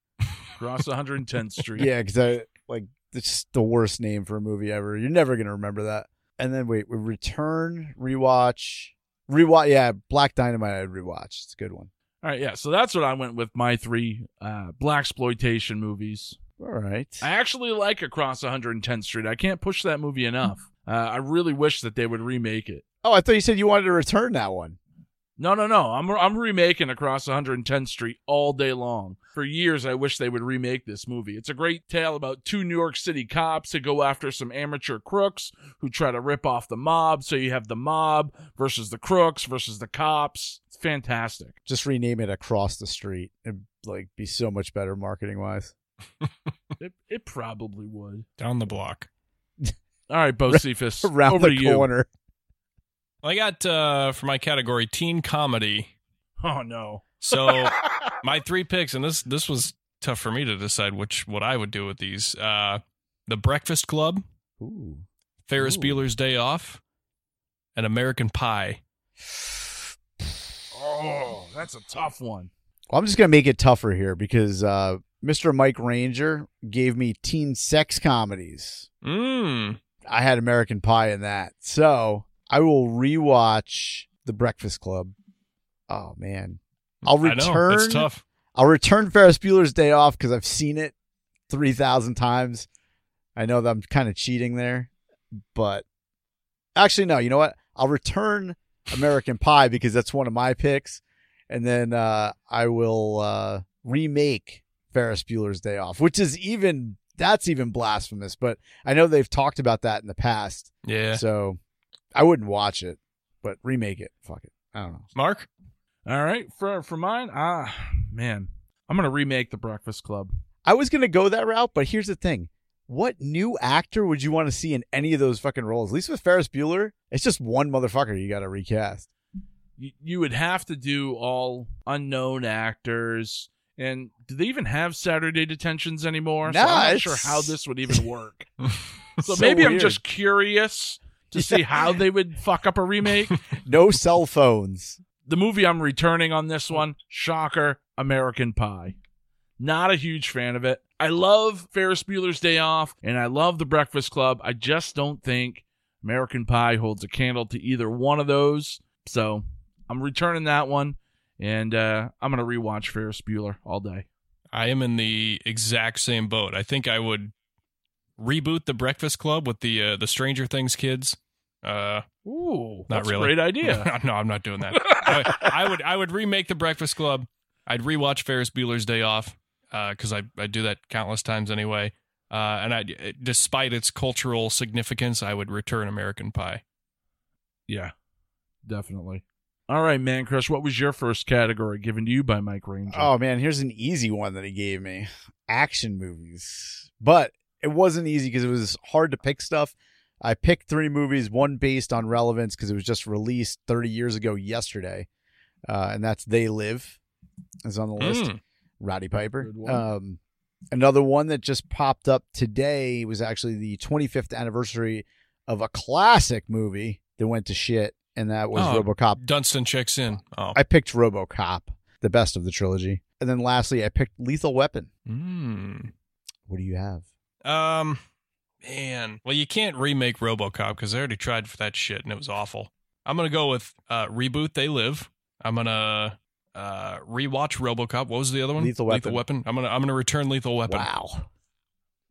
Across 110th Street. Yeah, because I like it's the worst name for a movie ever. You're never gonna remember that. And then wait, we return, rewatch, rewatch. Yeah, Black Dynamite. I'd rewatch. It's a good one. All right, yeah. So that's what I went with my three uh, blaxploitation movies. All right. I actually like Across 110th Street. I can't push that movie enough. Uh, I really wish that they would remake it. Oh, I thought you said you wanted to return that one. No, no, no. I'm I'm remaking Across 110th Street all day long. For years, I wish they would remake this movie. It's a great tale about two New York City cops who go after some amateur crooks who try to rip off the mob. So you have the mob versus the crooks versus the cops. It's fantastic. Just rename it across the street. It'd like be so much better marketing wise. It, it probably would. Down the block. All right, Bocephus, Around over the to you. corner. Well, I got uh, for my category teen comedy. Oh no. So my three picks, and this this was tough for me to decide which what I would do with these. Uh, the Breakfast Club, Ooh. Ferris Ooh. Bueller's Day Off, and American Pie. Oh, that's a tough one. Well, I'm just gonna make it tougher here because uh, Mr. Mike Ranger gave me teen sex comedies. Mmm. I had American Pie in that, so I will rewatch The Breakfast Club. Oh man, I'll know. return. It's tough. I'll return Ferris Bueller's Day Off because I've seen it three thousand times. I know that I'm kind of cheating there, but actually, no. You know what? I'll return American Pie because that's one of my picks, and then uh, I will uh, remake Ferris Bueller's Day Off, which is even that's even blasphemous. But I know they've talked about that in the past, Yeah. so I wouldn't watch it, but remake it. Fuck it. I don't know. Mark? All right, for for mine, ah, man, I'm gonna remake The Breakfast Club. I was gonna go that route, but here's the thing: what new actor would you want to see in any of those fucking roles? At least with Ferris Bueller, it's just one motherfucker you got to recast. You, you would have to do all unknown actors. And do they even have Saturday detentions anymore? so I'm not it's- sure how this would even work. so, So maybe I'm just curious to see how they would fuck up a remake. No cell phones. the movie I'm returning on this one, shocker, American Pie. Not a huge fan of it. I love Ferris Bueller's Day Off and I love The Breakfast Club. I just don't think American Pie holds a candle to either one of those. So I'm returning that one and uh, I'm going to rewatch Ferris Bueller all day. I am in the exact same boat. I think I would reboot the Breakfast Club with the uh, the Stranger Things kids. Uh, Ooh, Not that's really. a great idea. no, I'm not doing that. I, I would I would remake the Breakfast Club. I'd rewatch Ferris Bueller's Day Off because I I do that countless times anyway. Uh, and I, despite its cultural significance, I would return American Pie. yeah, definitely. All right, Mancrush, what was your first category given to you by Mike Ranger? Oh man, here's an easy one that he gave me: action movies. But it wasn't easy because it was hard to pick stuff. I picked three movies, one based on relevance because it was just released 30 years ago yesterday, uh, and that's They Live is on the list. Mm. Roddy Piper. One. Um, another one that just popped up today was actually the 25th anniversary of a classic movie that went to shit, and that was Oh. RoboCop. Dunstan checks in. Oh, I picked RoboCop, the best of the trilogy, and then lastly, I picked Lethal Weapon. Mm. What do you have? Um, man. Well, you can't remake RoboCop because I already tried for that shit and it was awful. I'm gonna go with uh, reboot. They live. I'm gonna uh, rewatch RoboCop. What was the other one? Lethal Lethal Weapon. Weapon. I'm gonna I'm gonna return Lethal Weapon. Wow.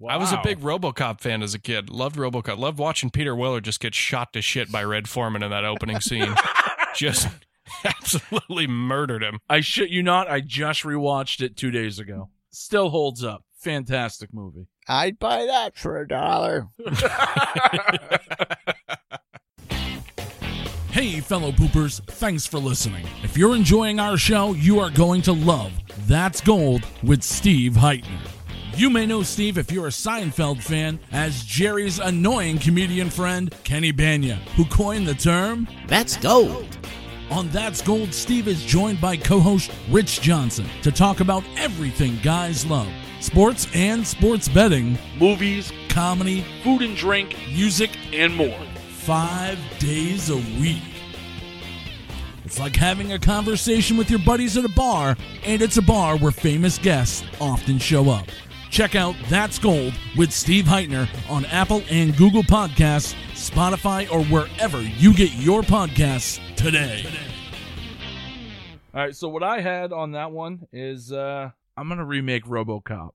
Wow. I was a big RoboCop fan as a kid. Loved RoboCop. Loved watching Peter Weller just get shot to shit by Red Foreman in that opening scene. just absolutely murdered him. I shit you not. I just rewatched it two days ago. Still holds up. Fantastic movie. I'd buy that for a dollar. Hey, fellow poopers, thanks for listening. If you're enjoying our show, you are going to love That's Gold with Steve Hytner. You may know Steve if you're a Seinfeld fan as Jerry's annoying comedian friend, Kenny Bania, who coined the term That's gold. On That's Gold, Steve is joined by co host Rich Johnson to talk about everything guys love sports and sports betting, Movies, comedy, food and drink, music, and more. five days a week. It's like having a conversation with your buddies at a bar, and it's a bar where famous guests often show up. Check out That's Gold with Steve Hytner on Apple and Google Podcasts, Spotify, or wherever you get your podcasts today. All right, so what I had on that one is uh I'm gonna remake RoboCop.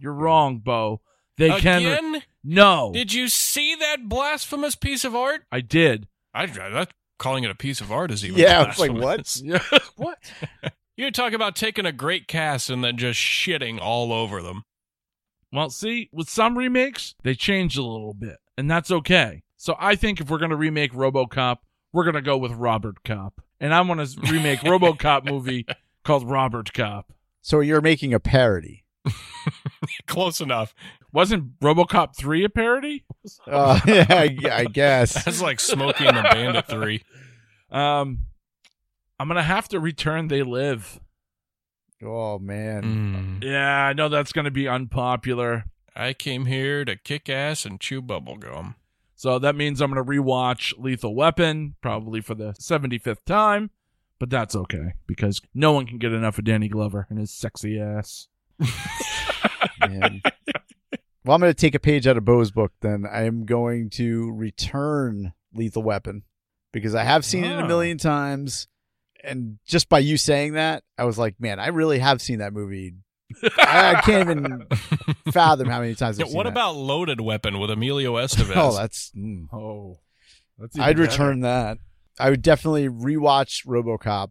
You're wrong, Beau. They can Again? no. Did you see that blasphemous piece of art? I did. I that calling it a piece of art is even Yeah, it's like, blasphemous. Yeah. what? You talk about taking a great cast and then just shitting all over them. Well, see, with some remakes, they change a little bit, and that's okay. So I think if we're gonna remake RoboCop, we're gonna go with Robert Cop, and I want to remake RoboCop movie called Robert Cop. So you're making a parody. Close enough. Wasn't RoboCop three a parody? Uh, yeah, I, I guess. That's like Smokey and the Bandit 3. Um, I'm gonna have to return They Live. Oh man. Mm. Yeah, I know that's gonna be unpopular. I came here to kick ass and chew bubblegum. So that means I'm going to rewatch Lethal Weapon, probably for the 75th time. But that's okay because no one can get enough of Danny Glover and his sexy ass. Man. well, I'm going to take a page out of Beau's book. Then I am going to return Lethal Weapon because I have seen it a Oh. million times, and just by you saying that, I was like, man, I really have seen that movie. I, I can't even fathom how many times. I've seen what that. about Loaded Weapon with Emilio Estevez? Oh, that's. mm. Oh, that's I'd return that. I would definitely rewatch RoboCop.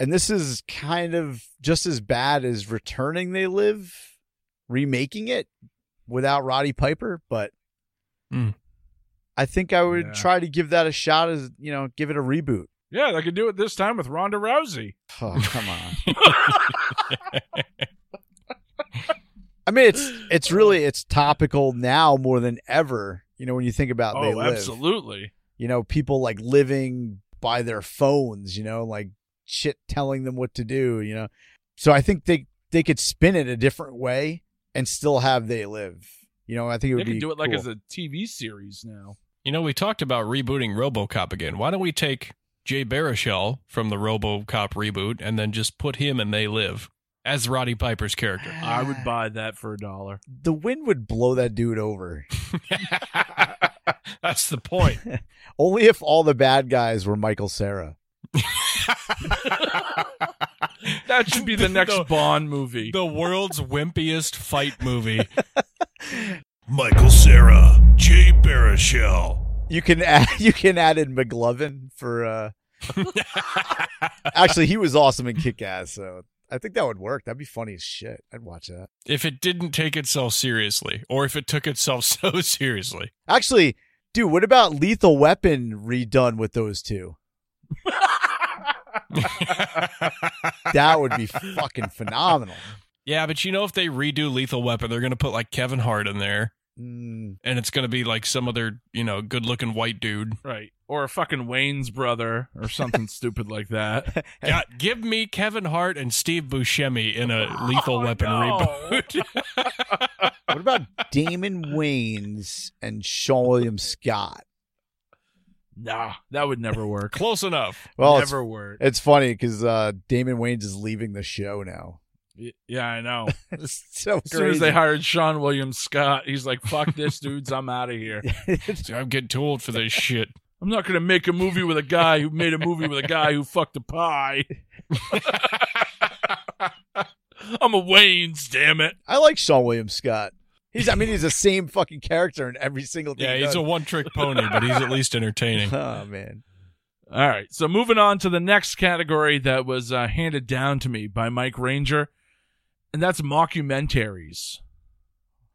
And this is kind of just as bad as Returning They Live, remaking it without Roddy Piper, but Mm. I think I would Yeah. try to give that a shot as, you know, give it a reboot. Yeah, they could do it this time with Ronda Rousey. Oh, come on. I mean, it's it's really it's topical now more than ever. You know, when you think about They oh, Live. absolutely. You know, people like living by their phones, you know, like shit telling them what to do, you know. So I think they they could spin it a different way and still have they live. You know, I think it They would could be do it like cool. as a TV series now. You know, we talked about rebooting RoboCop again. Why don't we take Jay Baruchel from the RoboCop reboot and then just put him in They Live as Roddy Piper's character? I would buy that for a dollar. the wind would blow that dude over. That's the point. Only if all the bad guys were Michael Cera. That should be the next The- Bond movie. the world's wimpiest fight movie. Michael Cera, Jay Baruchel. You can add you can add in McLovin for uh actually he was awesome in Kick Ass, so I think that would work. That'd be funny as shit. I'd watch that. if it didn't take itself seriously, or if it took itself so seriously. Actually, dude, what about Lethal Weapon redone with those two? That would be fucking phenomenal. yeah, but you know, if they redo Lethal Weapon, they're going to put like Kevin Hart in there, Mm, and it's going to be like some other, you know, good looking white dude. right. Or a fucking Wayans brother or something stupid like that. God, give me Kevin Hart and Steve Buscemi in a Lethal Oh, Weapon no. reboot. what about Damon Wayans and Seann William Scott? Nah, that would never work. Close enough. Well, it's, never work. it's funny because uh, Damon Wayans is leaving the show now. Yeah, I know. So As soon as they hired Seann William Scott, he's like, "Fuck this, dudes! I'm out of here. I'm getting too old for this shit. I'm not gonna make a movie with a guy who made a movie with a guy who fucked a pie." I'm a Wayans, damn it. I like Seann William Scott. He's, I mean, he's the same fucking character in every single thing. Yeah, he he's a one trick pony, but he's at least entertaining. Oh man. All right, so moving on to the next category that was uh, handed down to me by Mike Ranger, and that's mockumentaries.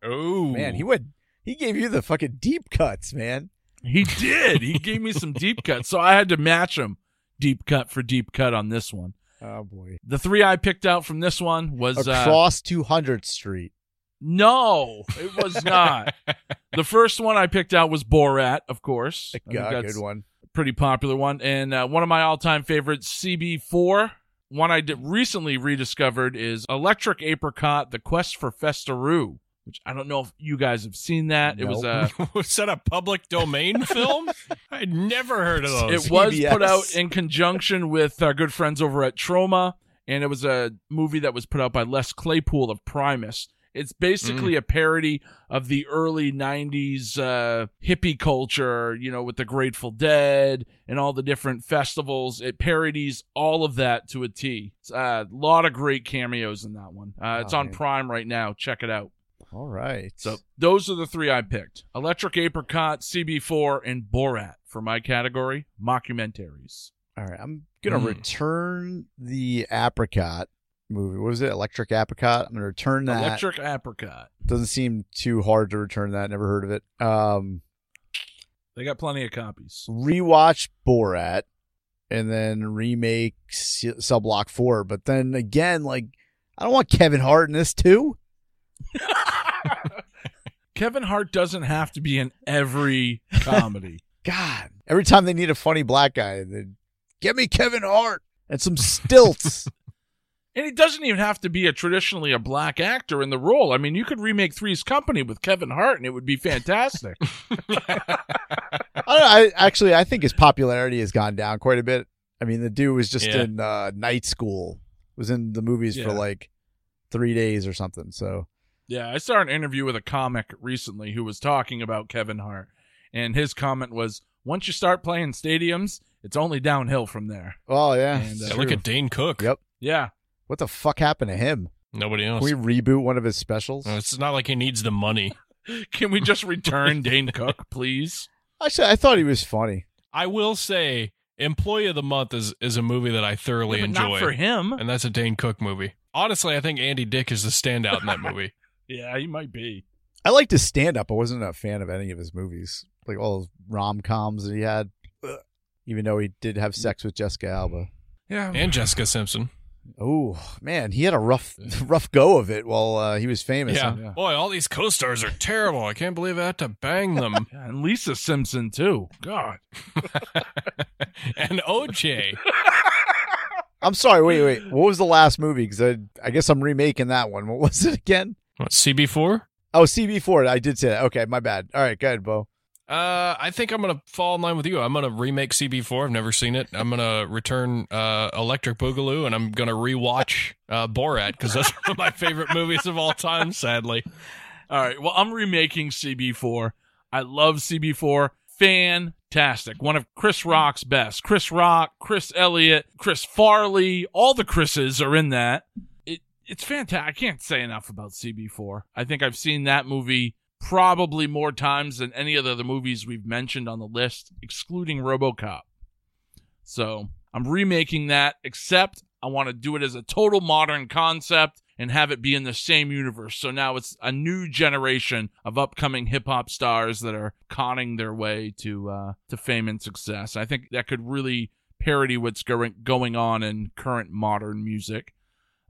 Oh, Man, he went. He gave you the fucking deep cuts, man. He did. He gave me some deep cuts, so I had to match him deep cut for deep cut on this one. Oh boy. The three I picked out from this one was uh, Across 200th Street. no, it was not. the first one I picked out was Borat, of course. I think Yeah, good one. pretty popular one, and uh, one of my all-time favorites, CB4. One I did recently rediscovered is Electric Apricot: The Quest for Festeroo, which I don't know if you guys have seen that. It was uh, was that a public domain film? I'd never heard of those. It was put out in conjunction with our good friends over at Troma, and it was a movie that was put out by Les Claypool of Primus. It's basically a parody of the early 90s uh, hippie culture, you know, with the Grateful Dead and all the different festivals. It parodies all of that to a T. A lot of great cameos in that one. Uh, it's on. Prime right now. Check it out. All right. So those are the three I picked: Electric Apricot, CB4, and Borat for my category mockumentaries. all right, I'm gonna Mm. return the apricot movie. What was it? Electric apricot. I'm gonna return that. Electric Apricot. Doesn't seem too hard to return that. Never heard of it. Um, They got plenty of copies. rewatch Borat, and then remake Subblock Four. But then again, like I don't want Kevin Hart in this too. Kevin Hart doesn't have to be in every comedy. God, every time they need a funny black guy, they get me Kevin Hart and some stilts. And it doesn't even have to be a traditionally a black actor in the role. I mean, you could remake Three's Company with Kevin Hart, and it would be fantastic. I, I actually I think his popularity has gone down quite a bit. I mean, the dude was just Yeah. in uh, night school, was in the movies for like three days or something. So Yeah, I saw an interview with a comic recently who was talking about Kevin Hart, and his comment was, "Once you start playing stadiums, it's only downhill from there." oh yeah, And, uh, Yeah, look at Dane Cook. Yep. Yeah, what the fuck happened to him? Nobody Can else. we reboot one of his specials? Uh, it's not like he needs the money. can we just return Dane Cook, please? Actually, I thought he was funny. I will say, Employee of the Month is is a movie that I thoroughly Yeah, enjoy, not for him. and that's a Dane Cook movie. Honestly, I think Andy Dick is the standout in that movie. Yeah, he might be. I liked his stand up. I wasn't a fan of any of his movies, like all those rom coms that he had. Even though he did have sex with Jessica Alba. Yeah, and Jessica Simpson. Oh man, he had a rough, rough go of it while uh, he was famous. Yeah. huh? Yeah. Boy, all these co-stars are terrible. I can't believe I had to bang them. Yeah, and Lisa Simpson too. God, and OJ. I'm sorry. Wait, wait. What was the last movie? Because I, I guess I'm remaking that one. What was it again? What, CB4? Oh, CB4. I did say that. Okay, my bad. All right, go ahead, Beau. Uh, I think I'm gonna fall in line with you. I'm gonna remake CB4. I've never seen it. I'm gonna return uh, Electric Boogaloo, and I'm gonna rewatch uh, Borat because that's one of my favorite movies of all time. Sadly, All right. Well, I'm remaking CB4. I love CB4. Fantastic. One of Chris Rock's best. Chris Rock, Chris Elliott, Chris Farley, all the Chris's are in that. It it's fantastic. I can't say enough about CB4. I think I've seen that movie probably more times than any of the other movies we've mentioned on the list, excluding RoboCop. So, I'm remaking that except I want to do it as a total modern concept and have it be in the same universe. So now it's a new generation of upcoming hip hop stars that are conning their way to uh, to fame and success. I think that could really parody what's going going on in current modern music.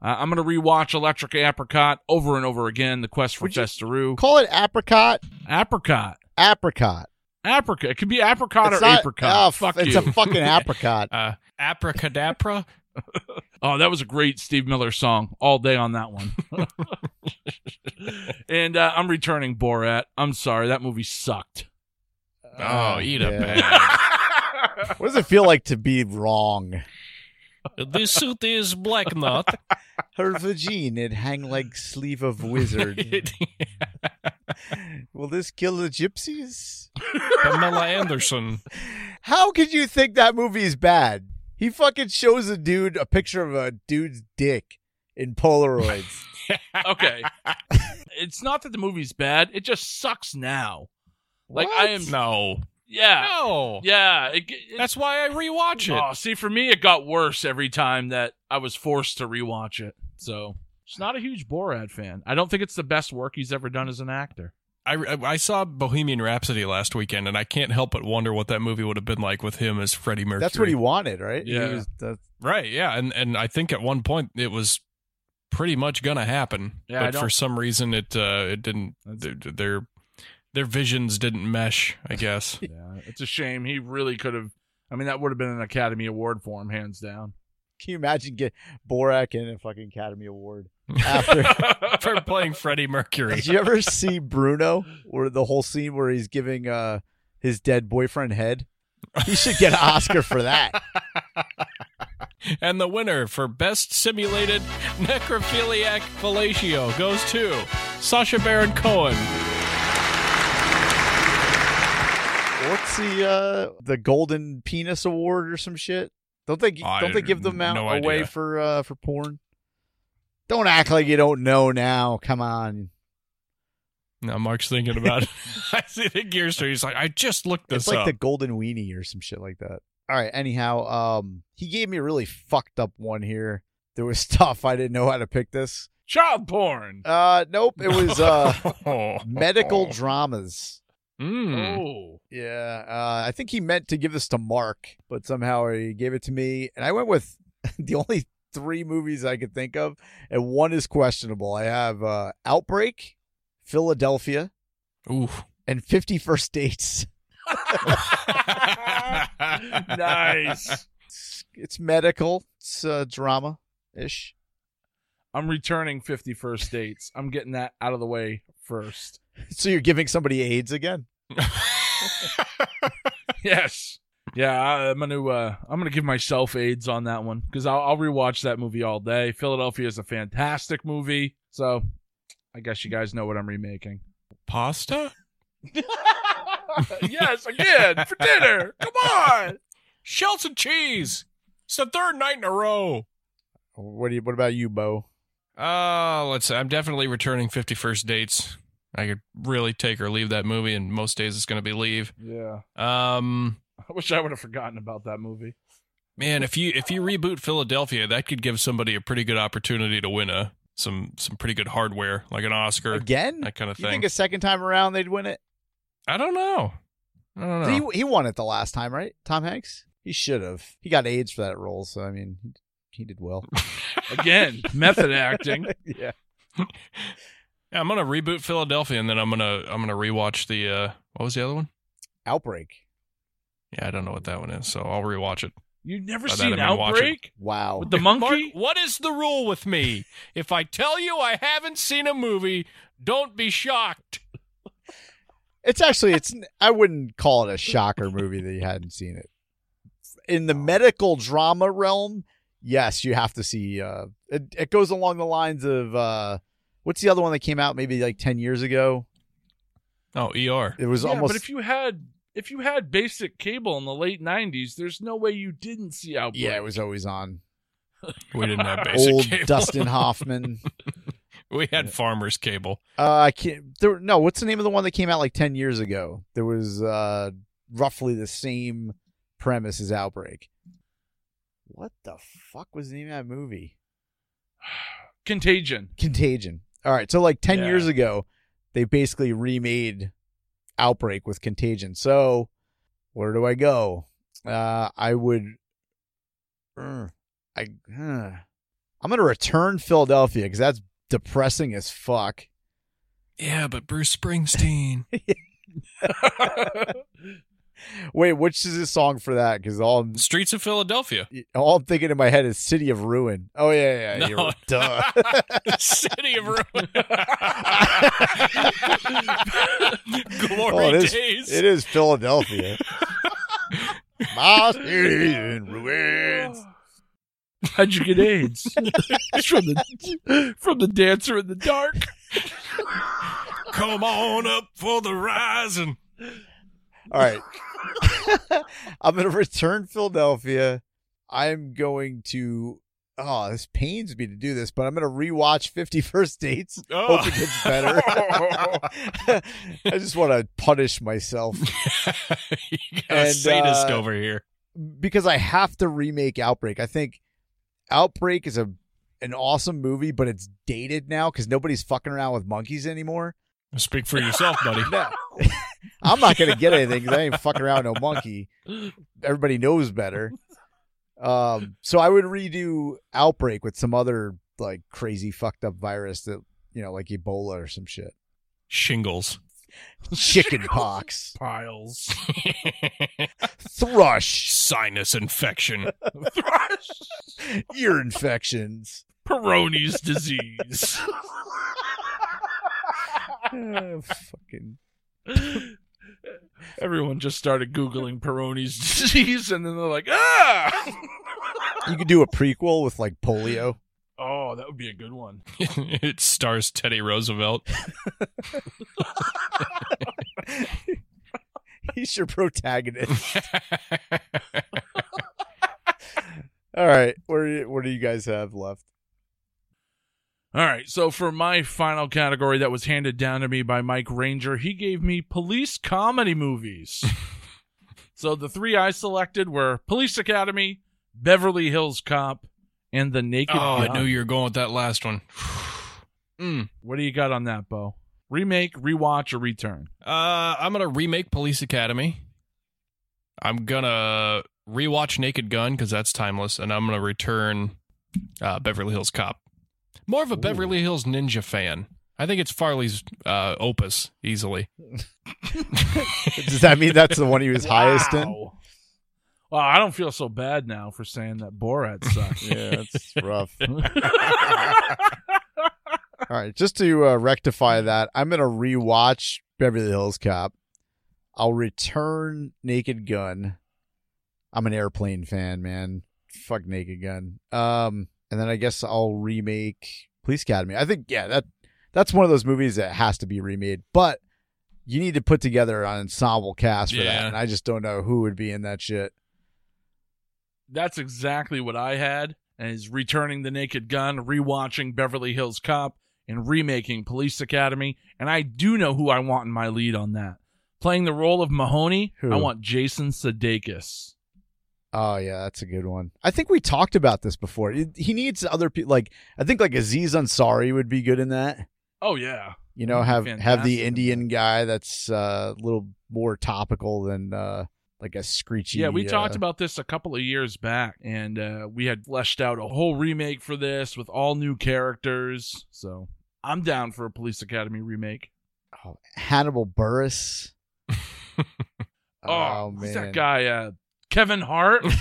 Uh, I'm gonna rewatch Electric Apricot over and over again. The Quest for Would you Festeroo. Call it apricot. Apricot. Apricot. Apricot. It could be apricot It's or not- apricot. oh, Fuck it's you. a fucking apricot. uh, Abracadabra. Oh, that was a great Steve Miller song. All day on that one. and uh, I'm returning Borat. I'm sorry, that movie sucked. Oh, eat a bag. What does it feel like to be wrong? This suit is black nut. Her vagine, it hang like sleeve of wizard. Will this kill the gypsies? Pamela Anderson. How could you think that movie is bad? He fucking shows a dude a picture of a dude's dick in Polaroids. okay. it's not that the movie's bad. It just sucks now. Like I am No. Yeah. No. Yeah, it, it, That's why I rewatch it. Oh, see for me it got worse every time that I was forced to rewatch it. So, it's not a huge Borat fan. I don't think it's the best work he's ever done as an actor. I, I saw Bohemian Rhapsody last weekend, and I can't help but wonder what that movie would have been like with him as Freddie Mercury. That's what he wanted, right? He Yeah. was- that's- right? Yeah, and and I think at one point it was pretty much gonna happen, Yeah, but for some reason it uh, it didn't. Their, their their visions didn't mesh. I guess. Yeah, it's a shame. He really could have. I mean, that would have been an Academy Award for him, hands down. Can you imagine get Borak in a fucking Academy Award after? for playing Freddie Mercury. Did you ever see Bruno, or the whole scene where he's giving uh his dead boyfriend head? He should get an Oscar for that. And the winner for Best Simulated Necrophiliac Fellatio goes to Sacha Baron Cohen. What's the uh the Golden Penis Award or some shit? Don't they I don't they give them out no away idea. for uh for porn? Don't act like you don't know now. Come on. Now Mark's thinking about it. I see the gear store. He's like, I just looked this It's like up. the Golden Weenie or some shit like that. All right. Anyhow, um, he gave me a really fucked up one here. There was stuff I didn't know how to pick this. Child porn. Uh, nope. It was uh medical dramas. Mm. Oh, Yeah, uh, I think he meant to give this to Mark, but somehow he gave it to me, and I went with the only three movies I could think of, and one is questionable. I have uh, Outbreak, Philadelphia, Ooh. and Fifty First Dates. nice. It's, it's medical. It's uh, drama ish. I'm returning 51st dates. I'm getting that out of the way first. So you're giving somebody AIDS again? Yes. Yeah, I- I'm gonna uh, I'm gonna give myself AIDS on that one because I'll, I'll rewatch that movie all day. Philadelphia is a fantastic movie, so I guess you guys know what I'm remaking. Pasta? yes, again for dinner. Come on. Shells and cheese. It's the third night in a row. What do you? What about you, Beau? Uh, let's see. I'm definitely returning Fifty First Dates. I could really take or leave that movie, and most days it's going to be leave. Yeah, Um, I wish I would have forgotten about that movie. man, if you if you reboot Philadelphia, that could give somebody a pretty good opportunity to win a some some pretty good hardware, like an Oscar, Again? that kind of You thing. think a second time around they'd win it? I don't know. I don't know. He he won it the last time, right? Tom Hanks. He should have. He got AIDS for that role, so I mean, he, he did well. Again, method acting. yeah. Yeah, I'm gonna reboot Philadelphia, and then I'm gonna I'm gonna rewatch the uh what was the other one? Outbreak. Yeah, I don't know what that one is, so I'll rewatch it. You've never By that seen I mean. Outbreak Wow. with the Mark, monkey? what is the rule with me? if I tell you I haven't seen a movie, don't be shocked. It's actually it's I wouldn't call it a shocker movie that you hadn't seen it. In the medical drama realm, yes, you have to see uh it, it goes along the lines of uh what's the other one that came out maybe like 10 years ago? Oh, ER. It was yeah, almost but if you had if you had basic cable in the late '90s, there's no way you didn't see Outbreak. Yeah, it was always on. We didn't have basic cable. Old cable. Dustin Hoffman. We had farmers cable. Uh, I can't. There, no, what's the name of the one that came out like ten years ago? There was uh, roughly the same premise as Outbreak. What the fuck was the name of that movie? Contagion. Contagion. All right, so like ten Yeah. years ago, they basically remade Outbreak with Contagion. So where do I go? Uh, I would. Uh, I. Uh, I'm gonna return Philadelphia because that's depressing as fuck. Yeah, but Bruce Springsteen. Wait, which is the song for that? Because all I'm Streets of Philadelphia. all I'm thinking in my head is City of Ruin. Oh yeah, yeah, No. you're- duh. City of Ruin. Glory Oh, it is. days. It is Philadelphia. My city in ruins. How'd you get AIDS? It's from the from the dancer in the dark. Come on up for the rising. All right, I'm gonna return Philadelphia. I'm going to. Oh, this pains me to do this, but I'm gonna rewatch Fifty First Dates. Oh. Hope it gets better. I just want to punish myself. you got a sadist uh, over here. because I have to remake Outbreak. I think Outbreak is a an awesome movie, but it's dated now because nobody's fucking around with monkeys anymore. Speak for yourself, buddy. I'm not gonna get anything because I ain't fucking around no monkey. Everybody knows better. Um, so I would redo Outbreak with some other like crazy fucked up virus that you know, like Ebola or some shit. Shingles. Chicken pox, Piles. thrush, Sinus infection. Thrush. Ear infections. Peyronie's disease. Fucking Everyone just started googling Peyronie's disease, and then they're like, ah. You could do a prequel with like polio. Oh, that would be a good one. it stars Teddy Roosevelt. He's your protagonist. All right, what do you, what do you guys have left? All right, so for my final category that was handed down to me by Mike Ranger, he gave me police comedy movies. so the three I selected were Police Academy, Beverly Hills Cop, and The Naked oh, I knew you were going with that last one. mm. What do you got on that, Beau? Remake, rewatch, or return? Uh, I'm gonna remake Police Academy. I'm gonna rewatch Naked Gun because that's timeless, and I'm gonna return uh, Beverly Hills Cop. More of a Beverly Hills Ninja fan. I think it's Farley's uh, opus easily. Does that mean that's the one he was highest in? Wow. Well, I don't feel so bad now for saying that Borat sucks. Yeah, that's rough. All right, just to uh, rectify that, I'm gonna rewatch Beverly Hills Cop. I'll return Naked Gun. I'm an airplane fan, man. Fuck Naked Gun. Um, and then I guess I'll remake Police Academy. I think yeah, that that's one of those movies that has to be remade, but you need to put together an ensemble cast for that, and I just don't know who would be in that shit. That's exactly what I had. And is returning the Naked Gun, rewatching Beverly Hills Cop, and remaking Police Academy. And I do know who I want in my lead on that. Playing the role of Mahoney, Who? I want Jason Sudeikis. Oh yeah, that's a good one. I think we talked about this before. He he needs other people. Like I think like Aziz Ansari would be good in that. Oh yeah, You know, He'd be have have the Indian guy that's uh, a little more topical than uh, like a screechy. yeah. We uh, talked about this a couple of years back, and uh, we had fleshed out a whole remake for this with all new characters. So I'm down for a Police Academy remake. oh, Hannibal Buress. Oh, man, who's that guy? Uh, Kevin Hart.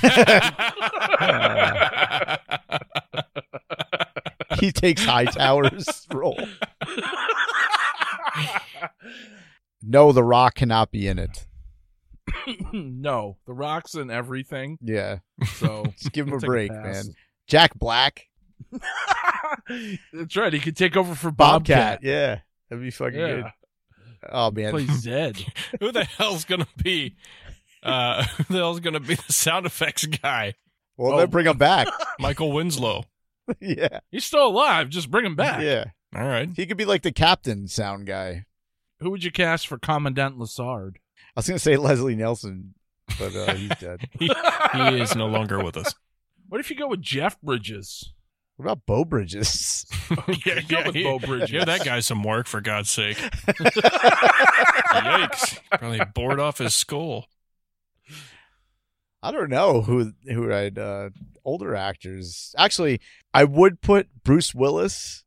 he takes Hightower's role. No, The Rock cannot be in it. no, The Rock's in everything. Yeah, So just give him a Take a break, man. Jack Black, That's right. He could take over for Bobcat. Bobcat. Yeah, that'd be fucking good. Oh man, play Zed. Who the hell's gonna be? Uh, who the hell's gonna be the sound effects guy? well, Oh. then bring him back. Michael Winslow. yeah, He's still alive. Just bring him back. yeah. All right. He could be like the captain sound guy. Who would you cast for Commandant Lassard? I was gonna say Leslie Nielsen, but uh, he's dead. He, he is no longer with us. What if you go with Jeff Bridges? What about Beau Bridges? Okay, go with he- Beau Bridges. Give that guy some work for God's sake. Yikes! Probably bored off his skull. I don't know who who I'd uh, older actors. Actually, I would put Bruce Willis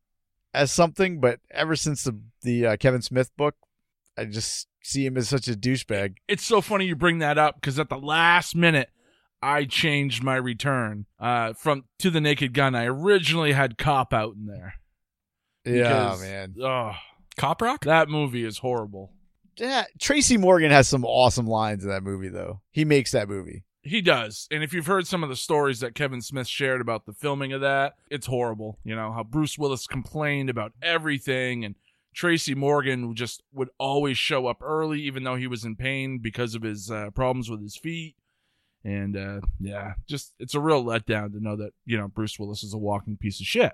as something, but ever since the the uh, Kevin Smith book, I just see him as such a douchebag. It's so funny you bring that up because at the last minute, I changed my return uh, from to the Naked Gun. I originally had Cop out in there. Yeah, man. Oh, Cop Rock? that movie is horrible. Yeah, Tracy Morgan has some awesome lines in that movie, though. He makes that movie. He does. And if you've heard some of the stories that Kevin Smith shared about the filming of that, it's horrible. You know, how Bruce Willis complained about everything and Tracy Morgan just would always show up early even though he was in pain because of his uh, problems with his feet. And uh, yeah, just it's a real letdown to know that, you know, Bruce Willis is a walking piece of shit.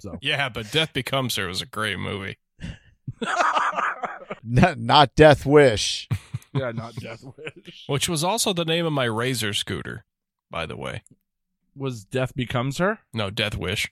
so Yeah, but Death Becomes Her was a great movie. Not, not Death Wish. yeah, not Death Wish. Which was also the name of my Razor scooter, by the way. Was Death Becomes Her? No, Death Wish.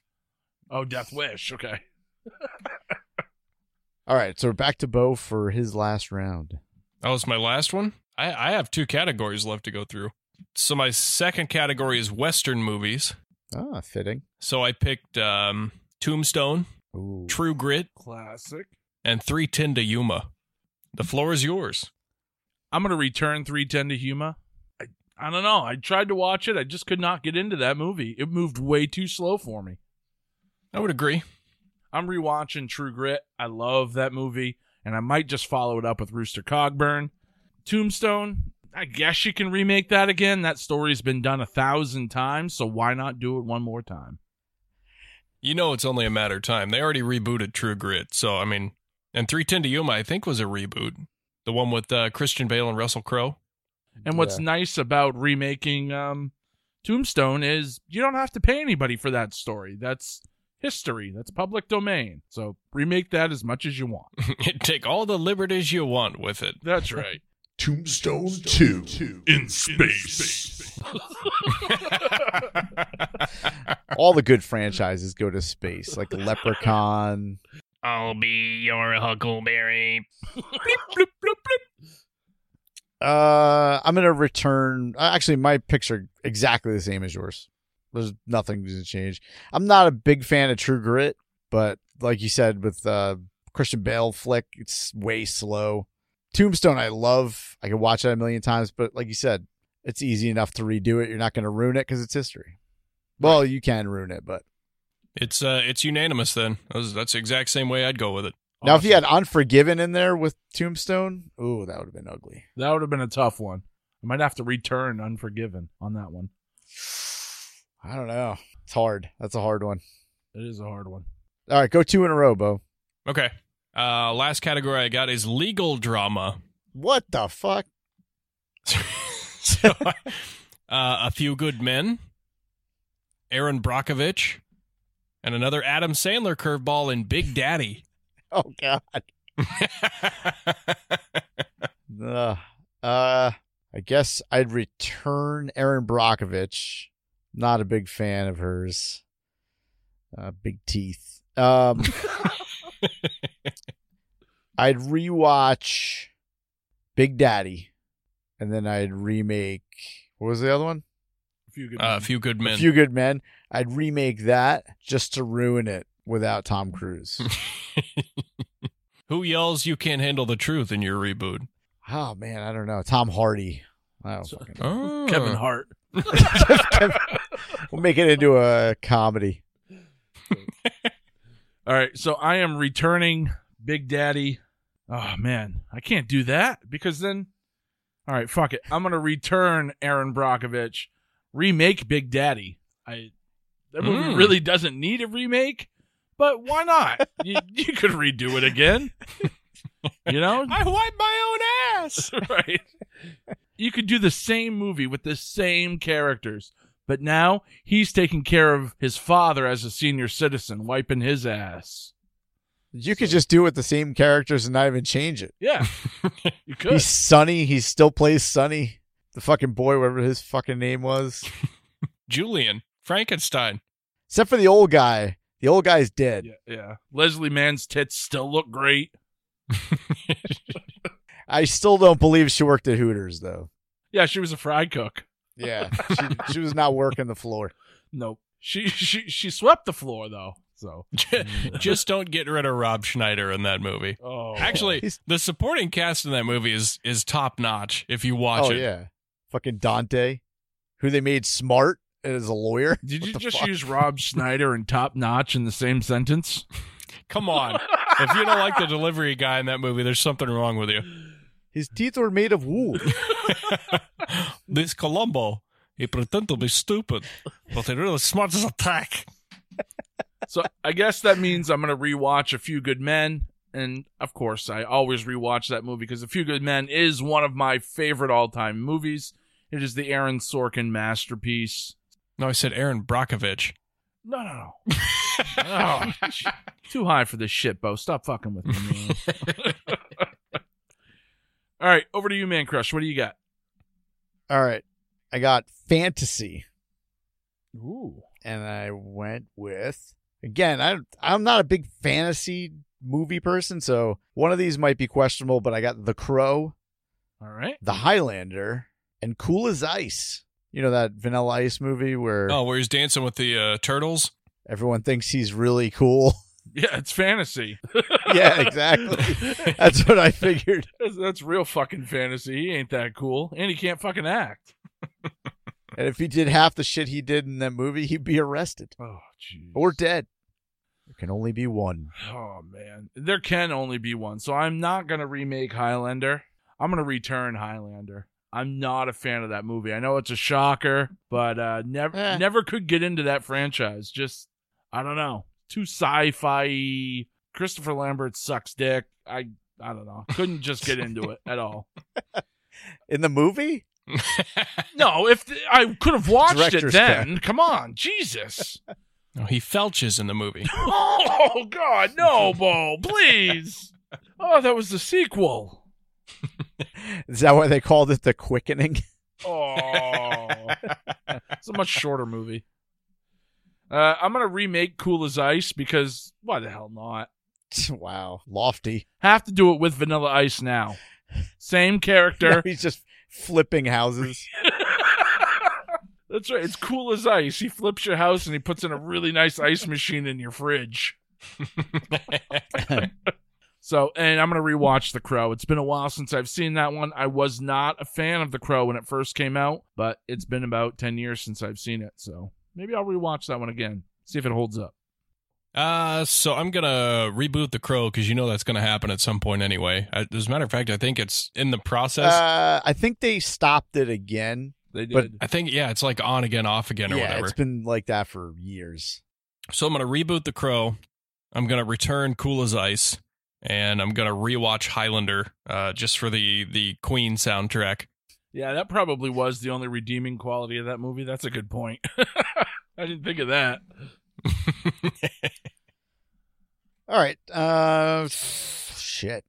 Oh, Death Wish. Okay. All right, so we're back to Beau for his last round. That was my last one. I, I have two categories left to go through. So my second category is Western movies. Ah, fitting. So I picked um, Tombstone, Ooh. True Grit, Classic. and 310 to Yuma. The floor is yours. I'm gonna return 310 to Yuma. I, I don't know. I tried to watch it. I just could not get into that movie. It moved way too slow for me. I would agree. I'm rewatching True Grit. I love that movie, and I might just follow it up with Rooster Cogburn. Tombstone. I guess you can remake that again. That story's been done a thousand times, so why not do it one more time? You know it's only a matter of time. They already rebooted True Grit. So, I mean, and 310 to Yuma, I think, was a reboot. The one with uh, Christian Bale and Russell Crowe. And what's Yeah. nice about remaking um, Tombstone is you don't have to pay anybody for that story. That's history. That's public domain. So remake that as much as you want. Take all the liberties you want with it. That's right. Tombstone 2 in space. All the good franchises go to space, like Leprechaun. I'll be your Huckleberry. Uh, I'm gonna return. uh, Actually, my picks are exactly the same as yours. There's nothing to change. I'm not a big fan of True Grit, but like you said, with uh, Christian Bale flick, it's way slow. Tombstone, I love. I can watch it a million times, but like you said, it's easy enough to redo it. You're not going to ruin it because it's history. Well, you can ruin it, but It's uh, it's unanimous. Then that's, that's the exact same way I'd go with it. now if you had Unforgiven in there with Tombstone, ooh, that would have been ugly. That would have been a tough one. I might have to return Unforgiven on that one. I don't know. It's hard. That's a hard one. It is a hard one. All right, go two in a row, Beau. Okay. Uh, last category I got is legal drama. What the fuck? so, uh, a few good men, Erin Brockovich, and another Adam Sandler curveball in Big Daddy. Oh God. Ugh. Uh, I guess I'd return Erin Brockovich. Not a big fan of hers. Uh, big teeth. Um, I'd rewatch Big Daddy, and then I'd remake. What was the other one? A few good. Uh, a few good men. A Few Good Men. I'd remake that just to ruin it without Tom Cruise. Who yells "You can't handle the truth" in your reboot? oh man, I don't know. Tom Hardy. I don't So- fucking Oh. Kevin Hart. we'll make it into a comedy. All right, so I am returning Big Daddy. Oh man, I can't do that because then. All right, fuck it. I'm gonna return Erin Brockovich, remake Big Daddy. I that movie Mm. really doesn't need a remake, but why not? you, you could redo it again. You know, I wipe my own ass. right? You could do the same movie with the same characters, but now he's taking care of his father as a senior citizen, wiping his ass. You could just do it with the same characters and not even change it. Yeah, you could. He's Sonny. He still plays Sonny. The fucking boy, whatever his fucking name was. Julian Frankenstein. Except for the old guy. The old guy's dead. Yeah, yeah. Leslie Mann's tits still look great. I still don't believe she worked at Hooters, though. Yeah, she was a fry cook. Yeah. she, she was not working the floor. Nope. She she she swept the floor though. So Just don't get rid of Rob Schneider in that movie. oh, Actually, He's- the supporting cast in that movie is is top notch. If you watch oh, it, yeah. Fucking Dante, who they made smart as a lawyer. did you What the just fuck? use Rob Schneider and top notch in the same sentence? come on. if you don't like the delivery guy in that movie, there's something wrong with you. His teeth were made of wool. this Columbo, he pretend to be stupid, but he really smart as a tack. So I guess that means I'm gonna rewatch A Few Good Men, and of course I always rewatch that movie because A Few Good Men is one of my favorite all-time movies. It is the Aaron Sorkin masterpiece. No, I said Erin Brockovich. No, no, no. Oh, too high for this shit, Beau. Stop fucking with me, man. All right, over to you, Mancrush. What do you got? All right. I got fantasy. Ooh. and I went with again. I I'm not a big fantasy movie person, so one of these might be questionable. But I got The Crow, All right. The Highlander, and Cool as Ice. You know that Vanilla Ice movie where Oh, where he's dancing with the uh, turtles? everyone thinks he's really cool. Yeah, it's fantasy. yeah, exactly. That's what I figured. That's, that's real fucking fantasy. He ain't that cool, and he can't fucking act. And if he did half the shit he did in that movie, he'd be arrested Oh, jeez. or dead. There can only be one. Oh man, there can only be one. So I'm not gonna remake Highlander. I'm gonna return Highlander. I'm not a fan of that movie. I know it's a shocker, but uh, never Eh. never could get into that franchise. Just I don't know, too sci-fi. Christopher Lambert sucks dick. I I don't know. Couldn't just get into it at all. In the movie? No, if th- I could have watched Director's it then. Come on, Jesus. No, he felches in the movie. Oh God, no, Beau, please. Oh, that was the sequel. Is that why they called it The Quickening? Oh, it's a much shorter movie. Uh, I'm gonna remake Cool as Ice because why the hell not? wow. Lofty. Have to do it with Vanilla Ice now. Same No, character. he's just flipping houses. That's right. It's cool as ice. He flips your house and he puts in a really nice ice machine in your fridge. So, and I'm gonna rewatch The Crow. It's been a while since I've seen that one. I was not a fan of The Crow when it first came out, but it's been about ten years since I've seen it. So maybe I'll rewatch that one again, see if it holds up. Uh, so I'm gonna reboot the Crow because you know that's gonna happen at some point anyway. I, as a matter of fact, I think it's in the process. Uh, I think they stopped it again. They did. But- I think yeah, it's like on again, off again, or yeah, whatever. it's been like that for years. So I'm gonna reboot the Crow. I'm gonna return Cool as Ice, and I'm gonna rewatch Highlander, uh, just for the the Queen soundtrack. yeah, that probably was the only redeeming quality of that movie. That's a good point. I didn't think of that. All right. Uh, shit.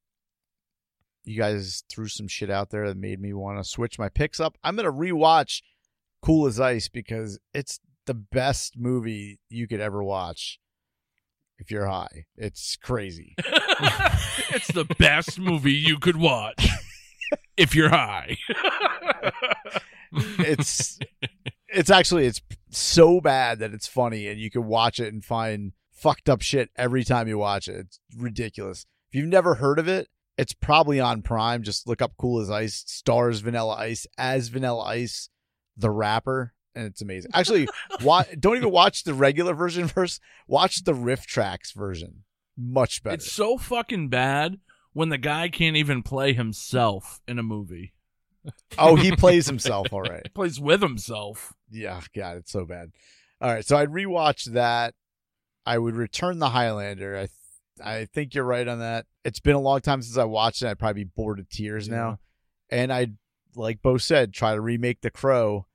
You guys threw some shit out there that made me want to switch my picks up. I'm gonna rewatch Cool as Ice because it's the best movie you could ever watch. If you're high, it's crazy. it's the best movie you could watch if you're high. It's it's actually it's so bad that it's funny, and you can watch it and find fucked up shit every time you watch it. It's ridiculous. If you've never heard of it, it's probably on Prime. Just look up Cool as Ice, stars Vanilla Ice as Vanilla Ice, the rapper, and it's amazing. Actually, wa- don't even watch the regular version first. Watch the RiffTrax version. Much better. It's so fucking bad when the guy can't even play himself in a movie. oh, he plays himself all right. He plays with himself. Yeah, God, it's so bad. All right, so I'd rewatch that. I would return the Highlander. I th- I think you're right on that. It's been a long time since I watched it. I'd probably be bored to tears now. And I'd like Beau said, try to remake The Crow.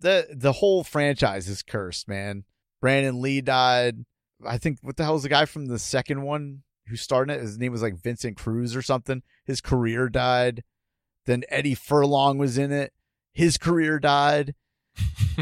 The the whole franchise is cursed, man. Brandon Lee died. I think what the hell is the guy from the second one who started it? His name was like Vincent Cruz or something. His career died. Then Eddie Furlong was in it. His career died.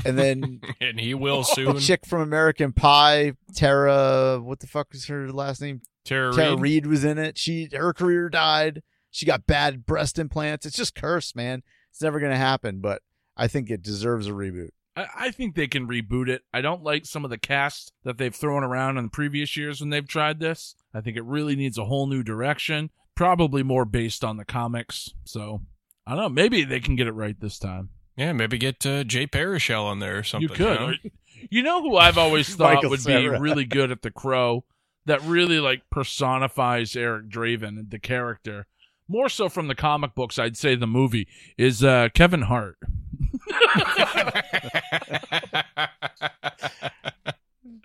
And then and he will the soon. chick from American Pie, Tara, what the fuck was her last name? Tara Reid. Tara Reid. Reid was in it. She her career died. She got bad breast implants. It's just cursed, man. It's never gonna happen. But I think it deserves a reboot. I, I think they can reboot it. I don't like some of the cast that they've thrown around in previous years when they've tried this. I think it really needs a whole new direction, probably more based on the comics. So I don't know. Maybe they can get it right this time. Yeah, maybe get uh, Jay Baruchel on there or something. you could. know? You know who I've always thought would Cera. be really good at the Crow, that really like personifies Eric Draven, the character. More so from the comic books, I'd say the movie is uh, Kevin Hart.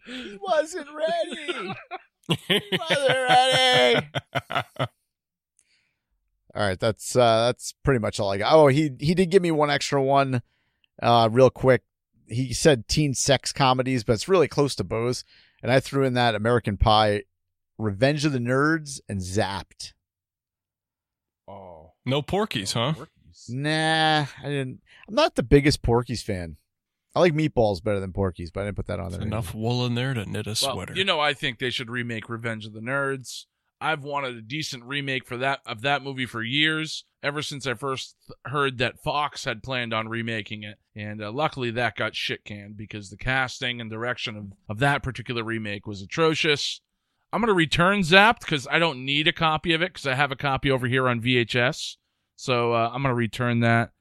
He wasn't ready. wasn't ready. All right, that's uh that's pretty much all I got. Oh, he he did give me one extra one, uh, real quick. He said teen sex comedies, but it's really close to Bose. And I threw in that American Pie, Revenge of the Nerds, and Zapped. Oh, no Porky's, huh? Nah, I didn't. I'm not the biggest Porky's fan. I like meatballs better than Porky's, but I didn't put that on there. enough wool in there to knit a Well, sweater. you know, I think they should remake Revenge of the Nerds. I've wanted a decent remake for that of that movie for years, ever since I first heard that Fox had planned on remaking it. And uh, luckily, that got shit canned because the casting and direction of, of that particular remake was atrocious. I'm gonna return Zapped because I don't need a copy of it because I have a copy over here on VHS. So uh, I'm gonna return that.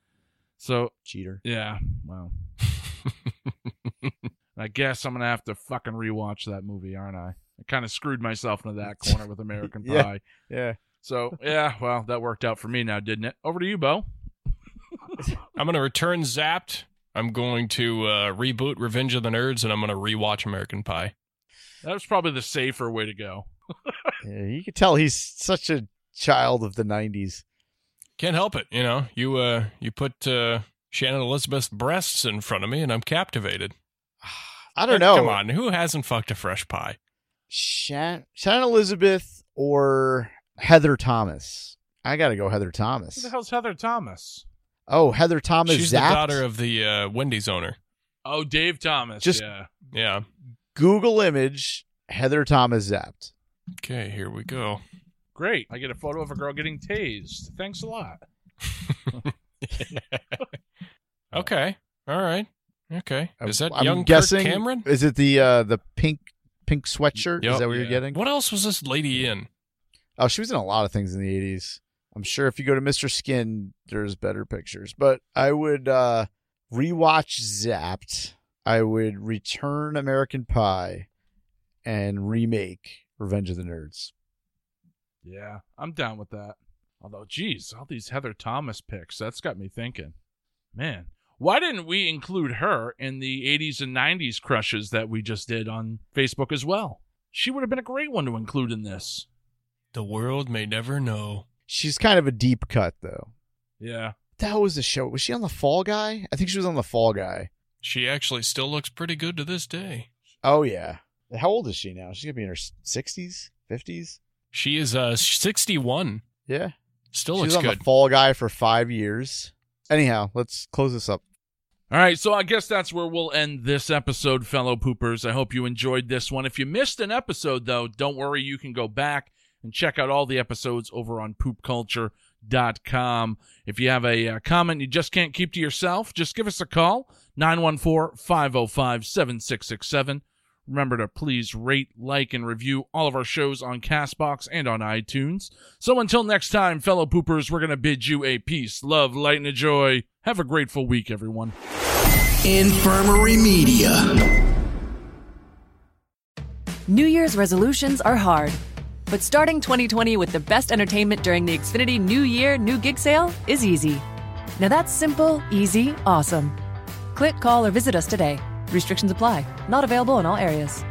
So Cheater. yeah, Wow. I guess I'm gonna have to fucking rewatch that movie, aren't I? I kind of screwed myself into that corner with American Yeah. Pie. Yeah. So yeah, well, that worked out for me now, didn't it? Over to you, Beau. I'm going to return Zapped. I'm going to uh, reboot Revenge of the Nerds, and I'm going to rewatch American Pie. That was probably the safer way to go. Yeah, you can tell he's such a child of the '90s. Can't help it, you know. You uh, you put uh, Shannon Elizabeth's breasts in front of me, and I'm captivated. I don't know. Come on, who hasn't fucked a fresh pie? Shan- Shannon Elizabeth or Heather Thomas. I got to go Heather Thomas. Who the hell's Heather Thomas? Oh, Heather Thomas. She's zapped? the daughter of the uh, Wendy's owner. Oh, Dave Thomas. Just- yeah. Yeah. Google image Heather Thomas zapped. Okay, here we go. Great. I get a photo of a girl getting tased. Thanks a lot. Okay. All right. Okay. Is that I'm young guessing, Kirk Cameron? Is it the uh, the pink pink sweatshirt? Yep. Is that what you're getting? What else was this lady in? Oh, she was in a lot of things in the 80s. I'm sure if you go to Mr. Skin, there's better pictures. But I would uh, rewatch Zapped. I would return American Pie and remake Revenge of the Nerds. Yeah, I'm down with that. Although, geez, all these Heather Thomas picks, that's got me thinking. Man, why didn't we include her in the 80s and 90s crushes that we just did on Facebook as well? She would have been a great one to include in this. The world may never know. She's kind of a deep cut, though. Yeah. That was the show. Was she on the Fall Guy? I think she was on the Fall Guy. She actually still looks pretty good to this day. Oh yeah. How old is she now? She's gonna be in her sixties, fifties. She is uh 61. Yeah. Still she was looks on good. the Fall Guy for five years. Anyhow, let's close this up. All right, so I guess that's where we'll end this episode, fellow poopers. I hope you enjoyed this one. If you missed an episode, though, don't worry. You can go back and check out all the episodes over on poopculture.com. If you have a uh, comment you just can't keep to yourself, just give us a call 914 505 7667. Remember to please rate, like, and review all of our shows on Castbox and on iTunes. So until next time, fellow poopers, we're going to bid you a peace, love, light, and a joy. Have a grateful week, everyone. Infirmary Media. New Year's resolutions are hard, but starting 2020 with the best entertainment during the Xfinity New Year, New Gig sale is easy. Now that's simple, easy, awesome. Click, call, or visit us today. Restrictions apply. Not available in all areas.